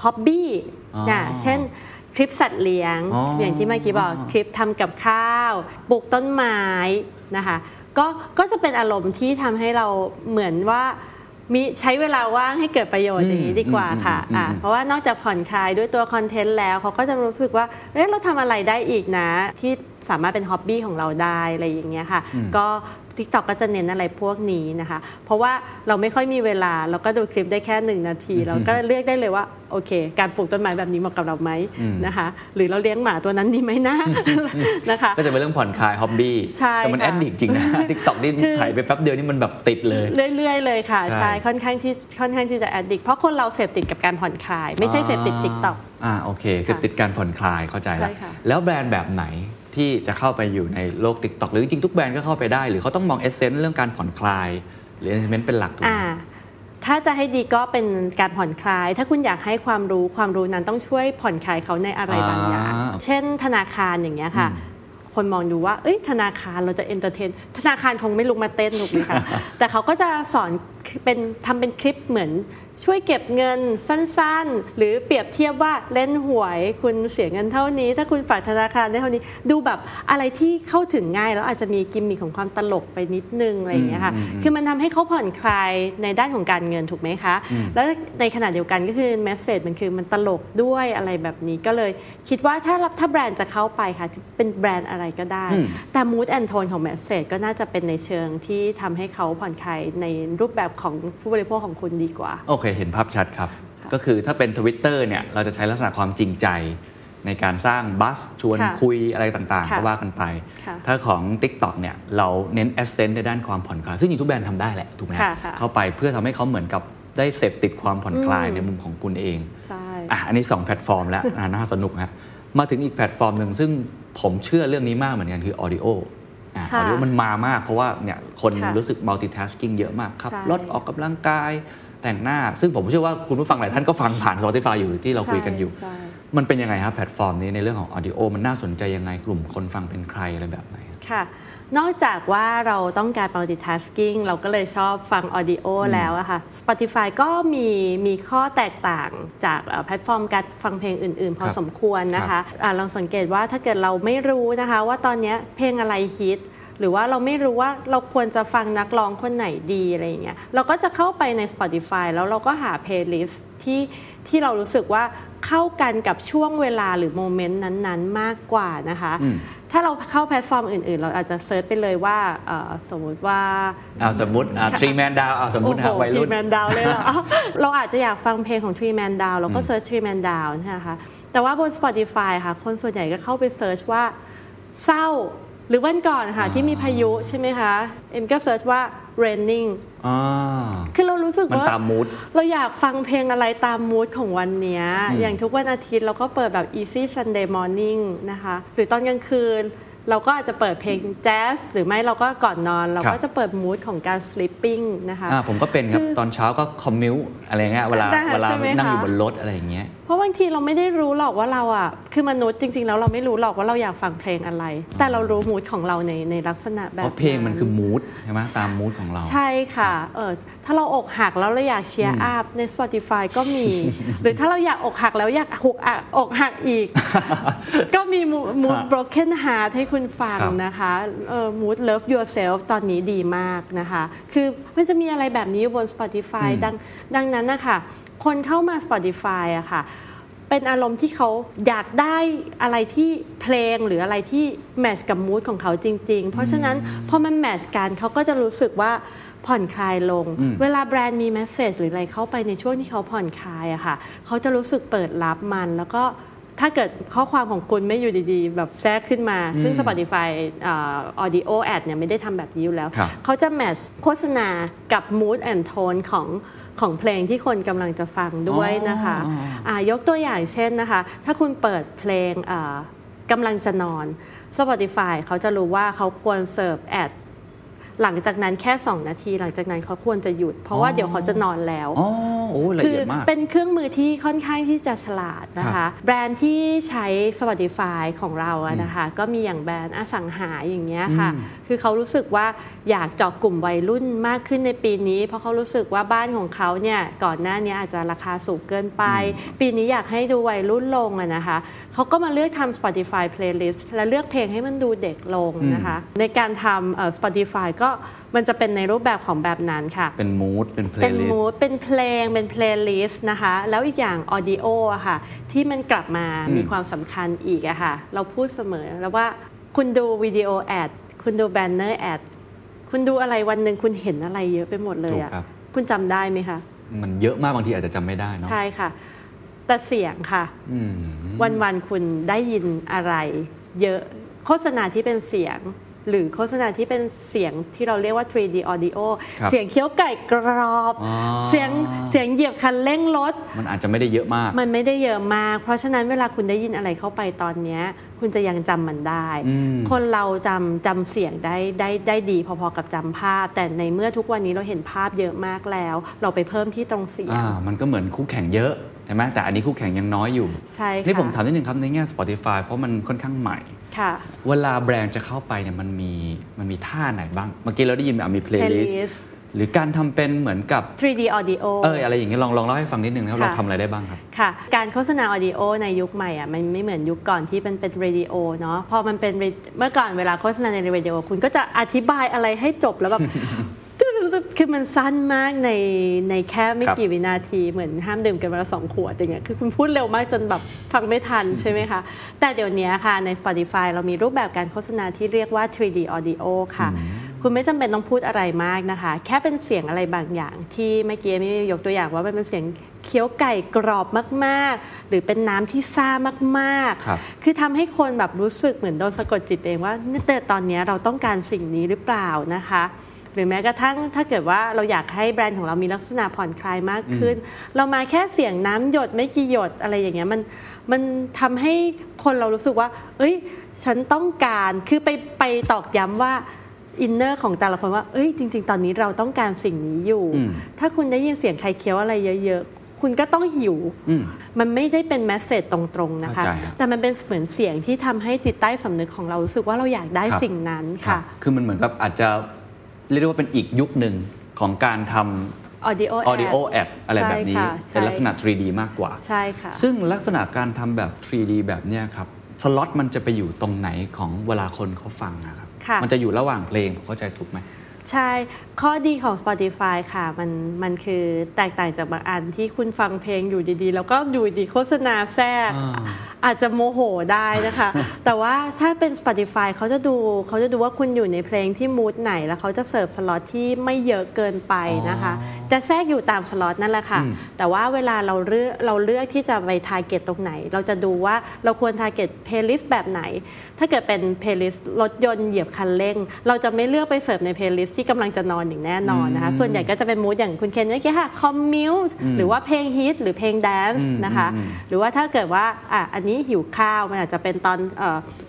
hobbyอ๋อนะเช่นคลิปสัตว์เลี้ยงอ๋ออย่างที่เมื่อกี้บอกคลิปทำกับข้าวปลูกต้นไม้นะคะก็ก็จะเป็นอารมณ์ที่ทำให้เราเหมือนว่า มีใช้เวลาว่างให้เกิดประโยชน์อย่างนี้ดีกว่าค่ะอืมอืมอืมอะเพราะว่านอกจากผ่อนคลายด้วยตัวคอนเทนต์แล้วเขาก็จะรู้สึกว่าเอ๊ะเราทำอะไรได้อีกนะ ที่สามารถเป็นฮ็อบบี้ของเราได้อะไรอย่างเงี้ยค่ะ ก็ TikTok ก็จะเน้นอะไรพวกนี้นะคะ เพราะว่าเราไม่ค่อยมีเวลา เราก็ดูคลิปได้แค่หนึ่งนาที เราก็เลือกได้เลยว่า โอเค การปลูกต้นไม้แบบนี้เหมาะกับเราไหมนะคะ หรือเราเลี้ยงหมาตัวนั้นดีไหมนะนะคะ ก็จะเป็นเรื่องผ่อนคลาย hobby ใช่แต่มันค่ะแอดดิกจริงนะ TikTok นี่คือไถไปแป๊บเดียวนี่มันแบบติดเลย เรื่อยๆเลยค่ะใช่ใช่ค่อนข้างที่ค่อนข้างที่จะ addict เพราะคนเราเสพติดกับการผ่อนคลาย ไม่ใช่เสพติด TikTok อ่าโอเคเสพติดการผ่อนคลายเข้าใจแล้วใช่ค่ะแล้วแบรนด์แบบไหน ที่จะเข้าไปอยู่ในโลก TikTok หรือจริงๆทุกแบรนด์ก็เข้าไปได้ หรือเขาต้องมอง essence เรื่องการผ่อนคลาย หรือ entertainment เป็นหลักถูกไหมอ่าถ้าจะให้ดีก็เป็นการผ่อนคลาย ถ้าคุณอยากให้ความรู้ความรู้นั้นต้องช่วยผ่อนคลายเขาในอะไรบางอย่างอ่าเช่นธนาคารอย่างเงี้ยค่ะ คนมองดูว่า เอ้ย ธนาคารเราจะ entertain ธนาคารคงไม่ลุกมาเต้นถูกไหมคะ แต่เขาก็จะสอนเป็นทำเป็นคลิปเหมือน ช่วยเก็บเงินสั้นๆ หรือเปรียบเทียบว่าเล่นหวย คุณเสียเงินเท่านี้ ถ้าคุณฝากธนาคารได้เท่านี้ ดูแบบอะไรที่เข้าถึงง่าย แล้วอาจจะมีกิมมิคของความตลกไปนิดนึงอะไรอย่างเงี้ยค่ะคือมันทำให้เขาผ่อนคลายในด้านของการเงินถูกไหมคะ แล้วในขณะเดียวกันก็คือ message มันคือมันตลกด้วยอะไรแบบนี้ก็เลย คิดว่าถ้ารับถ้าแบรนด์จะเข้าไปค่ะจะเป็นแบรนด์อะไรก็ได้อืมแต่ mood and tone ของ message ก็น่าจะเป็นในเชิงที่ทำให้เขาผ่อนคลายในรูปแบบของผู้บริโภคของคุณดีกว่าโอเคเห็นภาพชัดครับ ก็คือถ้าเป็น Twitter เนี่ยเราจะใช้ลักษณะความจริงใจ ในการสร้าง buzz ชวนค่ะคุยอะไรต่างๆค่ะก็ว่ากันไปค่ะถ้าของ TikTok เนี่ยเราเน้น a s c e n t ในด้านความผ่อนคลาย ซึ่งจริงทุกแบรนด์ทำได้แหละถูกไหมค่ะค่ะเข้าไปเพื่อทำให้เขาเหมือนกับได้เสพติดความผ่อนคลายในมุมของคุณเองใช่อะอันนี้ 2 แพลตฟอร์มแล้วอะน่าสนุกฮะมาถึงอีกแพลตฟอร์มหนึ่งซึ่งผมเชื่อเรื่องนี้มากเหมือนกันคือ Audio อะค่ะ Audio มันมามาก เพราะว่าเนี่ยคนค่ะรู้สึก multitasking เยอะมากขับใช่รถออกกำลังกาย แต่งหน้า ซึ่งผมเชื่อว่าคุณผู้ฟังหลายท่านก็ฟังผ่าน Spotify อยู่ที่เราคุยกันอยู่ใช่มันเป็นยังไงครับแพลตฟอร์มนี้ในเรื่องของ Audio มันน่าสนใจยังไงกลุ่มคนฟังเป็นใครอะไรแบบไหนค่ะนอกจากว่าเราต้องการ multitasking เราก็เลยชอบฟัง audio แล้วอะค่ะ Spotify ก็มีมีข้อแตกต่างจากเอ่อแพลตฟอร์มการฟังเพลงอื่น ๆ พอครับสมควรนะคะอะลองสังเกตว่าถ้าเกิดเราไม่รู้นะคะ ว่าตอนเนี้ยเพลงอะไรฮิต หรือว่าเราไม่รู้ว่าเราควรจะฟังนักร้องคนไหนดีอะไรอย่างเงี้ยเราก็จะเข้าไปใน Spotify แล้วเราก็หา playlist ที่ที่เรารู้สึกว่าเข้ากันกับช่วงเวลาหรือ moment นั้นๆ มากกว่านะคะ ถ้าเราเข้าแพลตฟอร์มอื่นๆ เราอาจจะ search ไปเลยว่าเอ่อสมมุติว่าเอาสมมติ Three Man Downเอาสมมติฮะวัยรุ่น Three Man Down เลยเหรออ้าวเราอาจจะอยากฟังเพลงของ Three Man Down เราก็ search Three Man Down ใช่ไหมคะแต่ว่าบน Spotify ค่ะ คนส่วนใหญ่ก็เข้าไป search ว่าเศร้า หรือวันก่อนค่ะที่มีพายุใช่ไหมคะ เอ็มก็ search ว่า raining อ่าคือเรารู้สึกมันว่าตาม mood เราอยากฟังเพลงอะไรตามมูดของวันเนี้ยอย่างทุกวันอาทิตย์เราก็เปิดแบบ easy Sunday morning นะคะ หรือตอนกลางคืน เราก็อาจจะเปิดเพลงแจ๊สหรือไม่เราก็ก่อนนอน เราครัก็บจะเปิดมูดของการ sleeping นะคะอ่าผมก็เป็นครับคือตอนเช้าก็คอมมิวอะไรเงี้ยเวลาได้เวลาใช่ไหมนั่งอยู่คะบนรถอะไรอย่างเงี้ยเพราะบางทีเราไม่ได้รู้หรอกว่าเราอะคือมนุษย์จริง ๆ แล้วเราไม่รู้หรอกว่าเราอยากฟังเพลงอะไร แต่เรารู้มูดของเราในในลักษณะแบเพบราะเพลงมันคือ mood ใช่ไหมตาม mood ของเรา ใช่ค่ะเออถ้าเราอกหักแล้วเราอยากเชียร์อัพใน Spotify ก็มี หรือถ้าเราอยากอกหักแล้วอยากหุกอักอกหักอีก ก็มีมูด broken heart ให้คุณฟังครับนะคะเออ mood love yourself ตอนนี้ดีมากนะคะ คือมันจะมีอะไรแบบนี้อยู่บน Spotify ดังดังนั้นนะคะคนเข้ามา Spotify อะค่ะเป็นอารมณ์ที่เขาอยากได้อะไรที่เพลงหรืออะไรที่แมทช์กับมูดของเขาจริง ๆ เพราะฉะนั้นพอมันแมทช์กันเขาก็จะรู้สึกว่า ผ่อนคลายลง เวลาแบรนด์มีแมสเซจหรืออะไรเข้าไปในช่วงที่เขาผ่อนคลายอะค่ะเขาจะรู้สึกเปิดรับมันแล้วก็ถ้าเกิดข้อความของคุณไม่อยู่ดีๆ แบบแทรกขึ้นมา ซึ่ง Spotify ออ audio ad เนี่ยไม่ได้ทำแบบนี้อยู่แล้วครับเขาจะแมทช์โฆษณากับ mood and tone ของของเพลงที่คนกำลังจะฟังด้วยนะคะอ๋ออ่ายกตัวอย่างเช่นนะคะ ถ้าคุณเปิดเพลงอ่ากำลังจะนอน Spotify เขาจะรู้ว่าเขาควรเสิร์ฟแอด หลังจากนั้นแค่ 2 นาที หลังจากนั้นเขาควรจะหยุด เพราะว่าเดี๋ยวเขาจะนอนแล้วอ๋อโอ้ละคืเอียดมากเป็นเครื่องมือที่ค่อนข้างที่จะฉลาดนะคะ แบรนด์ที่ใช้ Spotify ของเราอะนะคะ ก็มีอย่างแบรนด์อสังหาอย่างเงี้ยค่ะ คือเขารู้สึกว่าอยากเจาะกลุ่มวัยรุ่นมากขึ้นในปีนี้ เพราะเขารู้สึกว่าบ้านของเขาเนี่ยก่อนหน้านี้อาจจะราคาสูงเกินไป ปีนี้อยากให้ดูวัยรุ่นลงอะนะคะเขาก็มาเลือกทำ Spotify playlist และเลือกเพลงให้มันดูเด็กลงนะคะ ในการทำเอ่อ Spotify ก็มันจะเป็นในรูปแบบของแบบนั้นค่ะ เป็น mood เป็นเป็น playlist mood เป็นเพลงเป็น playlist นะคะ แล้วอีกอย่าง audio อะค่ะ ที่มันกลับมามีความสำคัญอีกอะค่ะ เราพูดเสมอแล้วว่าคุณดู video ad คุณดู banner ad คุณดูอะไรวันหนึ่งคุณเห็นอะไรเยอะไปหมดเลยอะถูกครับคุณจำได้ไหมคะ มันเยอะมากบางทีอาจจะจำไม่ได้เนาะใช่ค่ะ แต่เสียงค่ะอืมวันๆคุณได้ยินอะไร เยอะโฆษณาที่เป็นเสียง หรือโฆษณาที่เป็นเสียงที่เราเรียกว่า 3D audio ครับเสียงเคี้ยวไก่กรอบอ๋อเสียงเสียงเหยียบคันเร่งรถ มันอาจจะไม่ได้เยอะมาก มันไม่ได้เยอะมาก เพราะฉะนั้นเวลาคุณได้ยินอะไรเข้าไปตอนเนี้ยคุณจะยังจำมันได้อืมคนเราจำจำเสียงได้ได้ได้ดีพอๆกับจำภาพ แต่ในเมื่อทุกวันนี้เราเห็นภาพเยอะมากแล้ว เราไปเพิ่มที่ตรงเสียงอ่ามันก็เหมือนคู่แข่งเยอะใช่ไหมแต่อันนี้คู่แข่งยังน้อยอยู่ใช่ค่ะนี่ผมถามนิดนึงครับในแง่ Spotify เพราะมันค่อนข้างใหม่ค่ะ เวลาแบรนด์จะเข้าไปเนี่ยมันมีมันมีท่าไหนบ้าง เมื่อกี้เราได้ยินอะมี playlist playlist หรือการทำเป็นเหมือนกับ 3D audio เอออะไรอย่างเงี้ยลองลองเล่าให้ฟังนิดนึงนะครับค่ะเราทำอะไรได้บ้างครับ ค่ะ การโฆษณา audio ในยุคใหม่อะมันไม่เหมือนยุคก่อนที่เป็นเป็นเรดิโอเนาะพอมันเป็น radio- เมื่อก่อนเวลาโฆษณาในเรดิโอ คุณก็จะอธิบายอะไรให้จบแล้วแบบ คือมันสั้นมากในในแค่ไม่ครับกี่วินาทีเหมือนห้ามดื่มกันวันละสองขวดอย่างเงี้ยคือคุณพูดเร็วมากจนแบบฟังไม่ทันใช่ไหมคะ แต่เดี๋ยวนี้ค่ะใน Spotify เรามีรูปแบบการโฆษณาที่เรียกว่า 3D audio ค่ะ คุณไม่จำเป็นต้องพูดอะไรมากนะคะ แค่เป็นเสียงอะไรบางอย่าง ที่เมื่อกี้ไม่ยกตัวอย่างว่ามันเป็นเสียงเคี้ยวไก่กรอบมากๆ หรือเป็นน้ำที่ซ่ามากครับๆคือทำให้คนแบบรู้สึกเหมือนโดนสะกดจิตเองว่าเนี่ยแต่ตอนเนี้ยเราต้องการสิ่งนี้หรือเปล่านะคะ หรือแม้กระทั่งถ้าเกิดว่าเราอยากให้แบรนด์ของเรามีลักษณะผ่อนคลายมากขึ้น เรามาแค่เสียงน้ำหยดไม่กี่หยดอะไรอย่างเงี้ยมันมันทำให้คนเรารู้สึกว่า เอ้ย ฉันต้องการคือไปไปตอกย้ำว่า inner ของแต่ละคนว่า เอ้ย จริง ๆ ตอนนี้เราต้องการสิ่งนี้อยู่อืมถ้าคุณได้ยินเสียงใครเคี้ยวอะไรเยอะ ๆ คุณก็ต้องหิวอืมมันไม่ได้เป็น message ตรงๆนะคะเข้าใจครับแต่มันเป็นเหมือนเสียงที่ทำให้จิตใต้สำนึกของเรารู้สึกว่าเราอยากได้ครับสิ่งนั้นรัค่ะบคือมันเหมือนกับอาจจะ เรียกได้ว่าเป็นอีกยุคหนึ่งของการทำ audio audio ad อะไรแบบนี้ใช่ค่ะเป็นลักษณะ 3D มากกว่าใช่ค่ะซึ่งลักษณะการทำแบบ 3D แบบเนี้ยครับสล็อตมันจะไปอยู่ตรงไหนของเวลาคนเขาฟังนะครับค่ะมันจะอยู่ระหว่างเพลงผมเข้าใจถูกไหมใช่ ข้อดีของ Spotify ค่ะ มันมันคือแตกต่างจากบางอันที่คุณฟังเพลงอยู่ดีๆ แล้วก็อยู่ดีโฆษณาแทรกอ่าอาจจะโมโหได้นะคะ แต่ว่าถ้าเป็น Spotify เขาจะดูเขาจะดูว่าคุณอยู่ในเพลงที่ mood ไหน แล้วเขาจะเสิร์ฟสล็อตที่ไม่เยอะเกินไปนะคะ จะแทรกอยู่ตามสล็อตนั่นแหละค่ะ แต่ว่าเวลาเราเลือกเราเลือกที่จะไป target ตรงไหน เราจะดูว่าเราควร target playlist แบบไหน ถ้าเกิดเป็น playlist รถยนต์เหยียบคันเร่ง เราจะไม่เลือกไปเสิร์ฟใน playlist ที่กำลังจะนอนอย่างแน่นอนนะคะ ส่วนใหญ่ก็จะเป็น mood อย่างคุณเคนเมื่อกี้ค่ะ commuteหรือว่าเพลงฮิตหรือเพลงแดนซ์นะคะ หรือว่าถ้าเกิดว่าอะอันนี้หิวข้าวมันอาจจะเป็นตอน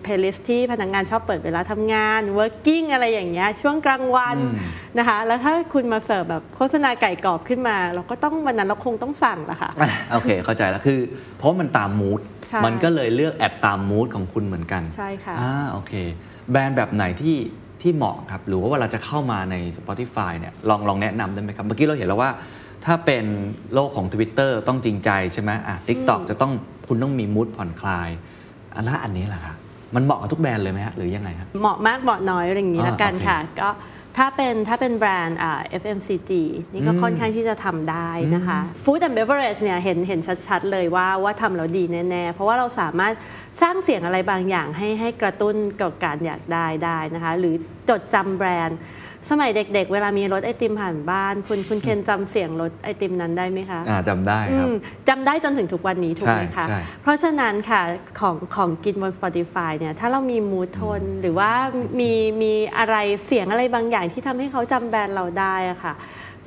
playlist ที่พนักงานชอบเปิดเวลาทำงาน working อะไรอย่างเงี้ยช่วงกลางวันนะคะ แล้วถ้าคุณมาเสิร์ฟแบบโฆษณาไก่กรอบขึ้นมา เราก็ต้องวันนั้นเราคงต้องสั่งละค่ะอะโอเคเข้าใจแล้วคือ เพราะมันตาม mood ใช่มันก็เลยเลือก ad ตาม mood ของคุณเหมือนกันใช่ค่ะอ่าโอเค แบรนด์แบบไหนที่ ที่เหมาะครับหรือว่าเวลาจะเข้ามาใน Spotify เนี่ยลองลองแนะนำได้ไหมครับ เมื่อกี้เราเห็นแล้วว่า ถ้าเป็นโลกของ Twitter ต้องจริงใจใช่ไหมอะ TikTok จะต้องคุณต้องมีมูดผ่อนคลายอันละอันนี้แหละครับมันเหมาะกับทุกแบรนด์เลยไหมฮะหรือยังไงครับเหมาะมากเหมาะน้อยอะไรอย่างนี้อ่าละกันโอเคค่ะก็ ถ้าเป็นถ้าเป็นแบรนด์อ่า FMCG นี่ก็ค่อนข้างที่จะทำได้นะคะ Food and Beverage เนี่ยเห็นเห็นชัดๆ เลยว่าว่าทำแล้วดีแน่ๆ เพราะว่าเราสามารถสร้างเสียงอะไรบางอย่างให้ให้กระตุ้นกับการอยากได้ได้นะคะ หรือจดจำแบรนด์ สมัยเด็กๆ เวลามีรถไอติมผ่านบ้าน คุณคุณเคนจำเสียงรถไอติมนั้นได้ไหมคะอ่าจำได้ครับอืมจำได้จนถึงทุกวันนี้ถูกไหมใช่คะใช่เพราะฉะนั้นค่ะของของกินบน Spotify เนี่ยถ้าเรามีมูทโทนหรือว่ามีมีอะไรเสียงอะไรบางอย่างที่ทำให้เขาจำแบรนด์เราได้อะค่ะ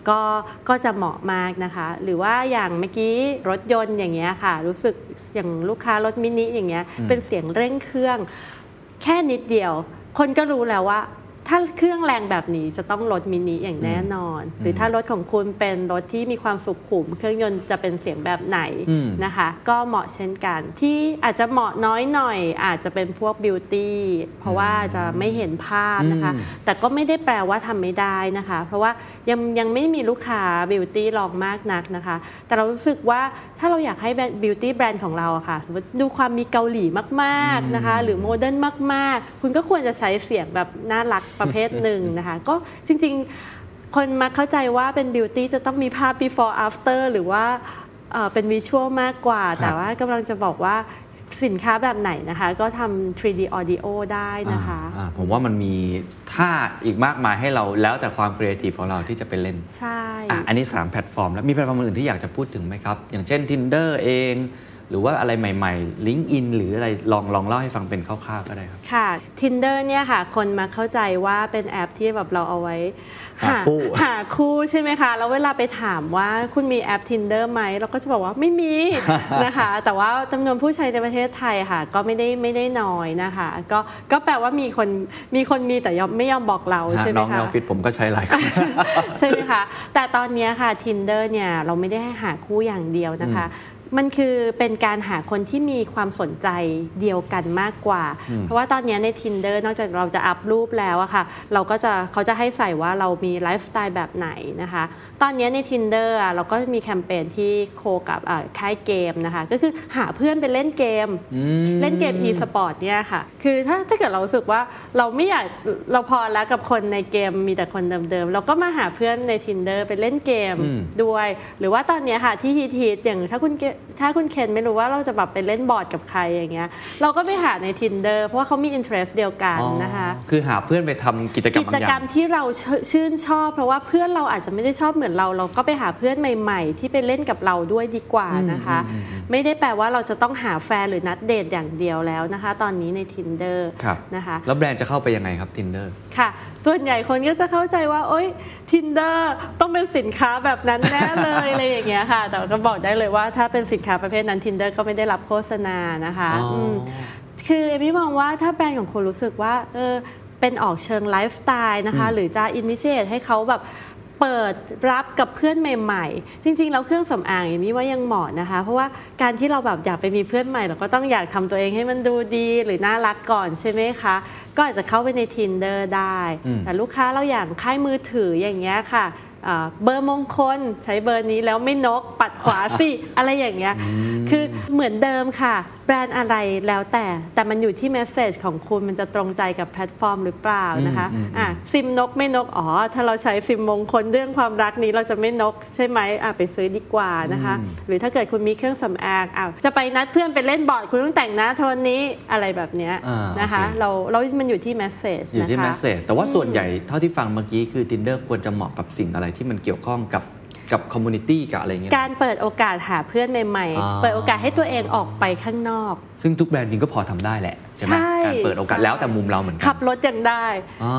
ก็ก็จะเหมาะมากนะคะ หรือว่าอย่างเมื่อกี้รถยนต์อย่างเงี้ยค่ะ รู้สึกอย่างลูกค้ารถมินิอย่างเงี้ยเป็นเสียงเร่งเครื่อง แค่นิดเดียว คนก็รู้แล้วว่า ถ้าเครื่องแรงแบบนี้จะต้องรถมินิอย่างแน่นอน หรือถ้ารถของคุณเป็นรถที่มีความสุขุม เครื่องยนต์จะเป็นเสียงแบบไหนอืมนะคะ ก็เหมาะเช่นกัน ที่อาจจะเหมาะน้อยหน่อย อาจจะเป็นพวกบิวตี้เพราะว่าจะไม่เห็นภาพนะคะ แต่ก็ไม่ได้แปลว่าทำไม่ได้นะคะ เพราะว่ายังยังไม่มีลูกค้าบิวตี้ลองมากนักนะคะ แต่เรารู้สึกว่าถ้าเราอยากให้beauty แบรนด์ของเราอะค่ะสมมติดูความมีเกาหลีมากๆนะคะ หรือ modern มาก ๆ คุณก็ควรจะใช้เสียงแบบน่ารักประเภทหนึ่งนะคะ ก็จริงๆ คนมาเข้าใจว่าเป็น beauty จะต้องมีภาพ before after หรือว่าเอ่อเป็น visual มากกว่า แต่ว่ากำลังจะบอกว่าสินค้าแบบไหนนะคะ ก็ทำ 3D audio ได้นะคะอ่าผมว่ามันมีท่าอีกมากมายให้เราแล้วแต่ความครีเอทีฟของเราที่จะไปเล่น ใช่อะอันนี้ 3 แพลตฟอร์ม แล้วมีแพลตฟอร์มอื่นที่อยากจะพูดถึงไหมครับ อย่างเช่น Tinder เอง หรือว่าอะไรใหม่ๆ LinkedIn หรืออะไรลองลองเล่าให้ฟังเป็นคร่าวๆก็ได้ครับ ค่ะ Tinder เนี่ยค่ะ คนมาเข้าใจว่าเป็นแอปที่แบบเราเอาไว้ หาคู่หาคู่ใช่ไหมคะ แล้วเวลาไปถามว่าคุณมีแอป Tinder ไหมเราก็จะบอกว่าไม่มีนะคะ แต่ว่าจำนวนผู้ใช้ในประเทศไทยค่ะ ก็ไม่ได้ไม่ได้น้อยนะคะ ก็ก็แปลว่ามีคนมีคนมีแต่ยอมไม่ยอมบอกเราใช่ไหมน้องในคะออฟฟิศผมก็ใช้หลายคนใช่ไหมคะแต่ตอนเนี้ยค่ะ Tinder เนี่ยเราไม่ได้ให้หาคู่อย่างเดียวนะคะ มันคือเป็นการหาคนที่มีความสนใจเดียวกันมากกว่า เพราะว่าตอนเนี้ยใน Tinder นอกจากเราจะอัพรูปแล้วอะค่ะเราก็จะเขาจะให้ใส่ว่าเรามีไลฟ์สไตล์แบบไหนนะคะ ตอนเนี้ยใน Tinder อะเราก็มีแคมเปญที่โคกับอ่าค่ายเกมนะคะ ก็คือหาเพื่อนไปเล่นเกม เล่นเกม e-sport เนี่ยค่ะ คือถ้าถ้าเกิดเรารู้สึกว่าเราไม่อยากเราพอแล้วกับคนในเกมมีแต่คนเดิมๆ เราก็มาหาเพื่อนใน tinder ไปเล่นเกมอืมด้วย หรือว่าตอนเนี้ยค่ะที่ฮิตๆอย่างถ้าคุณเกถ้าคุณเคนไม่รู้ว่าเราจะแบบไปเล่นบอร์ดกับใครอย่างเงี้ย เราก็ไปหาใน tinder เพราะว่าเขามี interest เดียวกันนะคะ คือหาเพื่อนไปทำกิจกรรมกิบางจอกรรย่างมที่เราชชื่นชอบ เพราะว่าเพื่อนเราอาจจะไม่ได้ชอบเหมือนเรา เราก็ไปหาเพื่อนใหม่ ๆ ที่ไปเล่นกับเราด้วยดีกว่านะคะ ไม่ได้แปลว่าเราจะต้องหาแฟนหรือนัดเดทอย่างเดียวแล้วนะคะ ตอนนี้ใน tinder ครับนะคะ แล้วแบรนด์จะเข้าไปยังไงครับ Tinder ค่ะ ส่วนใหญ่คนก็จะเข้าใจว่า โอ๊ย Tinder ต้องเป็นสินค้าแบบนั้นแน่เลยอะไรอย่างเงี้ยค่ะ แต่ก็บอกได้เลยว่าถ้าเป็นสินค้าประเภทนั้น Tinder ก็ไม่ได้รับโฆษณานะคะอ๋ออืมคือเอมี่มองว่าถ้าแบรนด์ของคุณรู้สึกว่าเออเป็นออกเชิงไลฟ์สไตล์นะคะ หรือจะอินิเชตให้เขาแบบ เปิดรับกับเพื่อนใหม่ ๆ จริงๆแล้วเครื่องสำอางอย่างนี้ว่ายังเหมาะนะคะ เพราะว่าการที่เราแบบอยากไปมีเพื่อนใหม่ เราก็ต้องอยากทำตัวเองให้มันดูดีหรือน่ารักก่อนใช่ไหมคะ ก็อาจจะเข้าไปใน Tinder ได้ แต่ลูกค้าเราอย่างค่ายมือถืออย่างเงี้ยค่ะเอ่อเบอร์มงคลใช้เบอร์นี้แล้วไม่นกปัดขวาสิ อะไรอย่างเงี้ย คือเหมือนเดิมค่ะแบรนด์อะไรแล้วแต่แต่มันอยู่ที่ message ของคุณมันจะตรงใจกับแพลตฟอร์มหรือเปล่านะคะอะซิมนกไม่นกอ๋อถ้าเราใช้ซิมมงคลเรื่องความรักนี้เราจะไม่นกใช่ไหมอะไปซื้อดีกว่านะคะ หรือถ้าเกิดคุณมีเครื่องสำอางอะจะไปนัดเพื่อนไปเล่นบอร์ดคุณต้องแต่งหน้าโทนนี้อะไรแบบเนี้ยอ่านะคะโอเคเราเรามันอยู่ที่ message อยู่นะคะที่ message แต่ว่าส่วนใหญ่เท่าที่ฟังเมื่อกี้คือ Tinder ควรจะเหมาะกับสิ่งอะไรที่มันเกี่ยวข้องกับ กับ community กับอะไรเงี้ยการเปิดโอกาสหาเพื่อนใหม่อ่าๆเปิดโอกาสให้ตัวเองออกไปข้างนอก ซึ่งทุกแบรนด์จริงก็พอทำได้แหละใช่ไหมใช่การเปิดโอกาสใช่แล้วแต่มุมเราเหมือนกัขับรถยังได้อ่า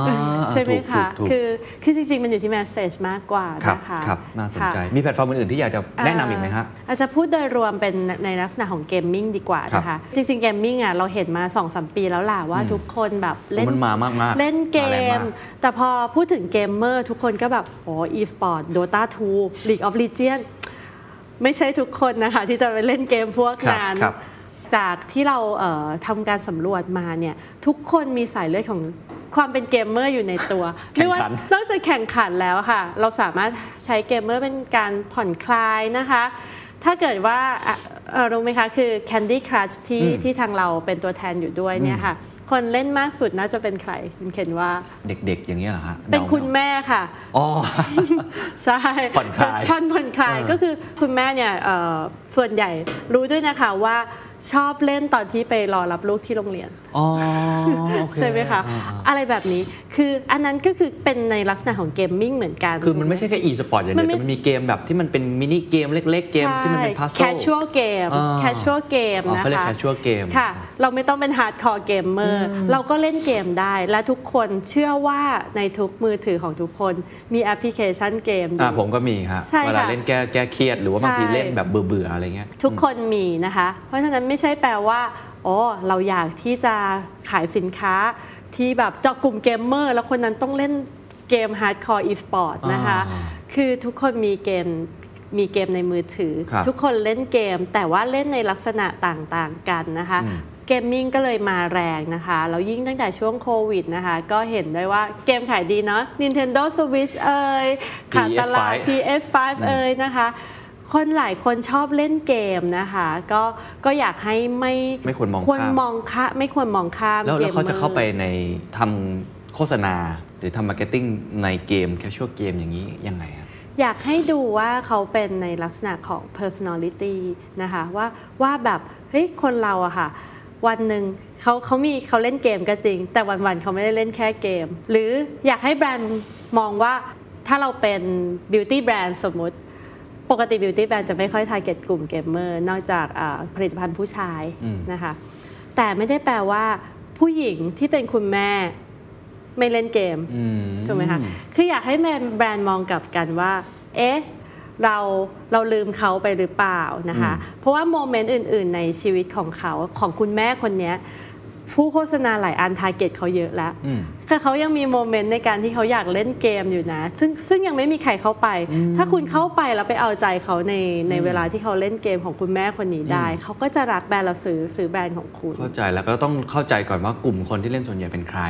ใช่ไหมถูกคะถูกถูกคือคือจริง ๆ มันอยู่ที่ message มากกว่าครับนะคะครับน่าสนใจค่ะมีแพลตฟอร์มอื่น ๆ ที่อยากจะแนะนำอีกไหมฮะอาจจะพูดโดยรวมเป็นในลักษณะของ gaming ดีกว่านะคะจริง ๆ gaming อะเราเห็นมา2อสปีแล้วล่ะว่าทุกคนแบบเล่นมันมามากๆเล่นเกมาแรงมมากแต่พอพูดถึงเกมเมอร์ทุกคนก็แบบโอ้ e-sport Dota 2 League of Legends ไม่ใช่ทุกคนนะคะที่จะไปเล่นเกมพวกครับนั้นครับ จากที่เราเอ่อทำการสำรวจมาเนี่ยทุกคนมีสายเลือดของความเป็นเกมเมอร์อยู่ในตัวแข่งขันไม่ว่านอกจากแข่งขันแล้วค่ะ เราสามารถใช้เกมเมอร์เป็นการผ่อนคลายนะคะ ถ้าเกิดว่าอะเอ่อรู้ไหมคะคือ Candy Crush ที่ที่ทางเราเป็นตัวแทนอยู่ด้วยเนี่ยค่ะ คนเล่นมากสุดน่าจะเป็นใครคุณเคนว่าเด็กๆ อย่างเงี้ยเหรอฮะเป็นดาๆคุณแม่ค่ะอ๋อใช่ผ่อนคลายผ่อนผ่อนคลายเออก็คือคุณแม่เนี่ยเอ่อส่วนใหญ่รู้ด้วยนะคะว่า ชอบเล่นตอนที่ไปรอรับลูกที่โรงเรียนอ๋อโอเคใช่ไหมคะอ่าๆอะไรแบบนี้คืออันนั้นก็คือเป็นในลักษณะของ gaming เหมือนกัน คือมันไม่ใช่แค่ e-sport อย่างเดีมันไม่แต่มันมีเกมแบบที่มันเป็นมินิเกมเล็ก ๆ เกมที่มันเป็นพัซใช่เซิล casual game อ่า casual game อ๋อนะคะเขาเรียก casual game ค่ะ เราไม่ต้องเป็น hardcore gamer เราก็เล่นเกมได้ และทุกคนเชื่อว่าในทุกมือถือของทุกคนมีแอปพลิเคชันเกมอยู่อ่าผมก็มีฮะใช่ค่ะเวลาเล่นแก้แก้เครียดหรือว่าบางทีใช่เล่นแบบเบื่อๆอะไรเงี้ยทุกคนมีนะคะ เพราะฉะนั้นไม่ใช่แปลว่าโอ้เราอยากที่จะขายสินค้าที่แบบเจาะกลุ่มเกมเมอร์ แล้วคนนั้นต้องเล่นเกม hardcore e-sport นะคะอ่าคือทุกคนมีเกมมีเกมในมือถือครับทุกคนเล่นเกม แต่ว่าเล่นในลักษณะต่างๆกันนะคะอืม gaming ก็เลยมาแรงนะคะ แล้วยิ่งตั้งแต่ช่วงโควิดนะคะ ก็เห็นได้ว่าเกมขายดีเนาะ Nintendo Switch เอ่ยขาดตลาด PS5 PS5 เอ่ยนะคะ คนหลายคนชอบเล่นเกมนะคะ ก็ก็อยากให้ไม่ไม่ควรมองควรข้ามมองข้ามไม่ควรมองข้ามแล้วแล้วเขาจะกมมอร์เข้าไปในทำโฆษณาหรือทำ marketing ในเกม casual game อย่างนี้ยังไงอะอยากให้ดูว่าเขาเป็นในลักษณะของ personality นะคะว่าว่าแบบเฮ้ยคนเราอะค่ะ วันหนึ่งเขาเขามีเขาเล่นเกมก็จริง แต่วันๆเขาไม่ได้เล่นแค่เกม หรืออยากให้แบรนด์มองว่าถ้าเราเป็น beauty brand สมมุติ ปกติ beauty brand จะไม่ค่อย target กลุ่มเกมเมอร์นอกจากอ่าผลิตภัณฑ์ผู้ชายอืมนะคะ แต่ไม่ได้แปลว่า ผู้หญิงที่เป็นคุณแม่ไม่เล่นเกมอืมถูกไหมคะคืออยากให้แบรนด์แบรนด์มองกลับกันว่า เอ๊ะเราเราลืมเขาไปหรือเปล่านะคะ เพราะว่า moment อื่น ๆ ในชีวิตของเขาของคุณแม่คนเนี้ย ผู้โฆษณาหลายอัน target เขาเยอะแล้วอืมแต่เขายังมี moment ในการที่เขาอยากเล่นเกมอยู่นะ ซึ่งซึ่งยังไม่มีใครเข้าไป ถ้าคุณเข้าไปแล้วไปเอาใจเขาในในเวลาที่เขาเล่นเกมของคุณแม่คนนี้ได้ เขาก็จะรักแบรนด์เราซื้อซื้อแบรนด์ของคุณ เข้าใจแล้วก็ต้องเข้าใจก่อนว่ากลุ่มคนที่เล่นส่วนใหญ่เป็นใคร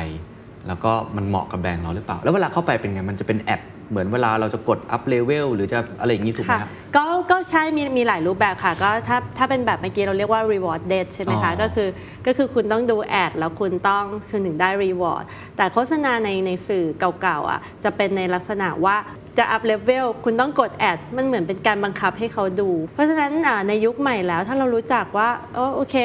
แล้วก็มันเหมาะกับแบรนด์เราหรือเปล่า แล้วเวลาเข้าไปเป็นไงมันจะเป็น ad เหมือนเวลาเราจะกด up level หรือจะอะไรอย่างนี้ถูกไหมค่ะครับก็ก็ใช่มีมีหลายรูปแบบค่ะ ก็ถ้าถ้าเป็นแบบเมื่อกี้เราเรียกว่า rewarded ใช่ไหมคะอ๋อก็คือก็คือคุณต้องดูแอดแล้วคุณต้องคือถึงได้ reward แต่โฆษณาในในสื่อเก่าๆอะจะเป็นในลักษณะว่า จะ up level คุณต้องกดแอดมันเหมือนเป็นการบังคับให้เขาดู เพราะฉะนั้นอ่าในยุคใหม่แล้วถ้าเรารู้จักว่าโอโอเค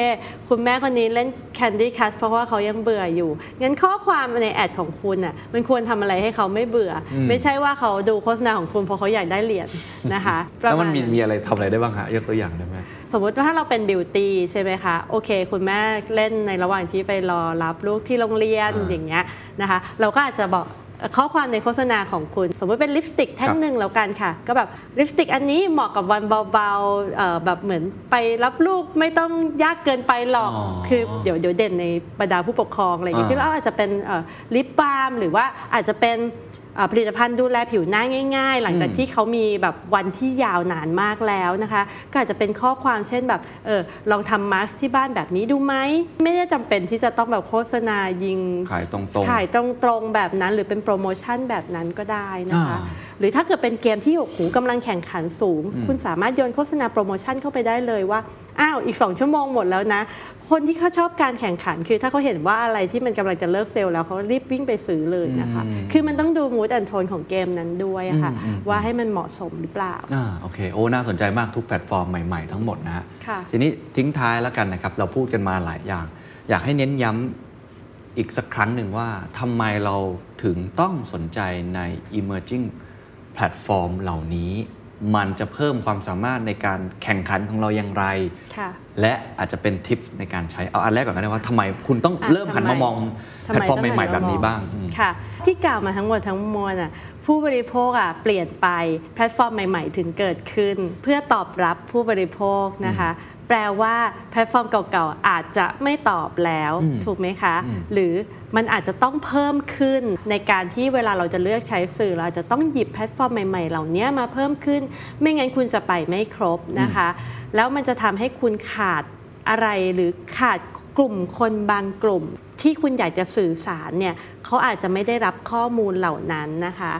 คุณแม่คนนี้เล่น Candy Crush เพราะว่าเขายังเบื่ออยู่งั้นข้อความในแอดของคุณอะมันควรทำอะไรให้เขาไม่เบื่ออไม่ใช่ว่าเขาดูโฆษณาของคุณเพราะเขาอยากได้เหรียญนะคะประแล้วมามันณมีนั้นมีอะไรทำอะไรได้บ้างฮะยกตัวอย่างได้ไหมสมมุติว่าถ้าเราเป็นบิวตี้ใช่ไหมคะ โอเค คุณแม่เล่นในระหว่างที่ไปรอรับลูกที่โรงเรียนอ่าอย่างเงี้ยนะคะ เราก็อาจจะบอก ข้อความในโฆษณาของคุณ สมมติเป็นลิปสติกแท่คงรับหนึ่งแล้วกันค่ะ ก็แบบลิปสติกอันนี้เหมาะกับวันเบาๆเอ่อแบบเหมือนไปรับลูกไม่ต้องยากเกินไปหรอกอ๋อคือเดี๋ยวเดี๋ยวเด่นในบรรดาผู้ปกครองอะไรอย่างเงี้ยอ่าคือเราอาจจะเป็นลิปบาล์มหรือว่าอาจจะเป็นอ่า ผลิตภัณฑ์ดูแลผิวหน้าง่าย ๆ หลังจากที่เขามีแบบวันที่ยาวนานมากแล้วนะคะ ก็อาจจะเป็นข้อความเช่นแบบเออลองทำมาสก์ที่บ้านแบบนี้ดูไหม ไม่ได้จำเป็นที่จะต้องแบบโฆษณายิงขายตรงๆขายตรงๆแบบนั้น หรือเป็นโปรโมชั่นแบบนั้นก็ได้นะคะอ่าห รือถ้าเกิดเป็นเกมที่โอ้โหกำลังแข่งขันสูง คุณสามารถโยนโฆษณาโปรโมชั่นเข้าไปได้เลยว่า อ้าว อีก 2 ชั่วโมงหมดแล้วนะ คนที่เขาชอบการแข่งขัน คือถ้าเขาเห็นว่าอะไรที่มันกำลังจะเลิกเซลล์แล้วเขารีบวิ่งไปซื้อเลยนะคะ คือมันต้องดู mood and tone ของเกมนั้นด้วยอะค่ะ ว่าให้มันเหมาะสมหรือเปล่าอ่าโอเค โอ้ น่าสนใจมากทุกแพลตฟอร์มใหม่ๆทั้งหมดนะฮะค่ะทีนี้ทิ้งท้ายแล้วกันนะครับ เราพูดกันมาหลายอย่าง อยากให้เน้นย้ำอีกสักครั้งหนึ่งว่าทำไมเราถึงต้องสนใจใน emerging แพลตฟอร์มเหล่านี้ มันจะเพิ่มความสามารถในการแข่งขันของเราอย่างไรค่ะและอาจจะเป็นทิปในการใช้เอาอันแรกก่อนก็ได้ว่าทำไมคุณต้องอะเริ่มหันมามองทำแพลไมตฟอร์มต้องใหม่หัๆแบบนี้มองบ้างออืมค่ะที่กล่าวมาทั้งหมดทั้งมวลอะผู้บริโภคอะเปลี่ยนไปแพลตฟอร์มใหม่ ๆ ถึงเกิดขึ้น เพื่อตอบรับผู้บริโภคนะคะแปลว่าแพลตฟอร์มเก่าๆอาจจะไม่ตอบแล้วถูกไหมคะ หรือ มันอาจจะต้องเพิ่มขึ้นในการที่เวลาเราจะเลือกใช้สื่อ เราจะต้องหยิบแพลตฟอร์มใหม่ๆ เหล่านี้มาเพิ่มขึ้น ไม่งั้นคุณจะไปไม่ครบนะคะ แล้วมันจะทำให้คุณขาดอะไรหรือขาดกลุ่มคนบางกลุ่ม ที่คุณอยากจะสื่อสารเนี่ยเขาอาจจะไม่ได้รับข้อมูลเหล่านั้นนะคะ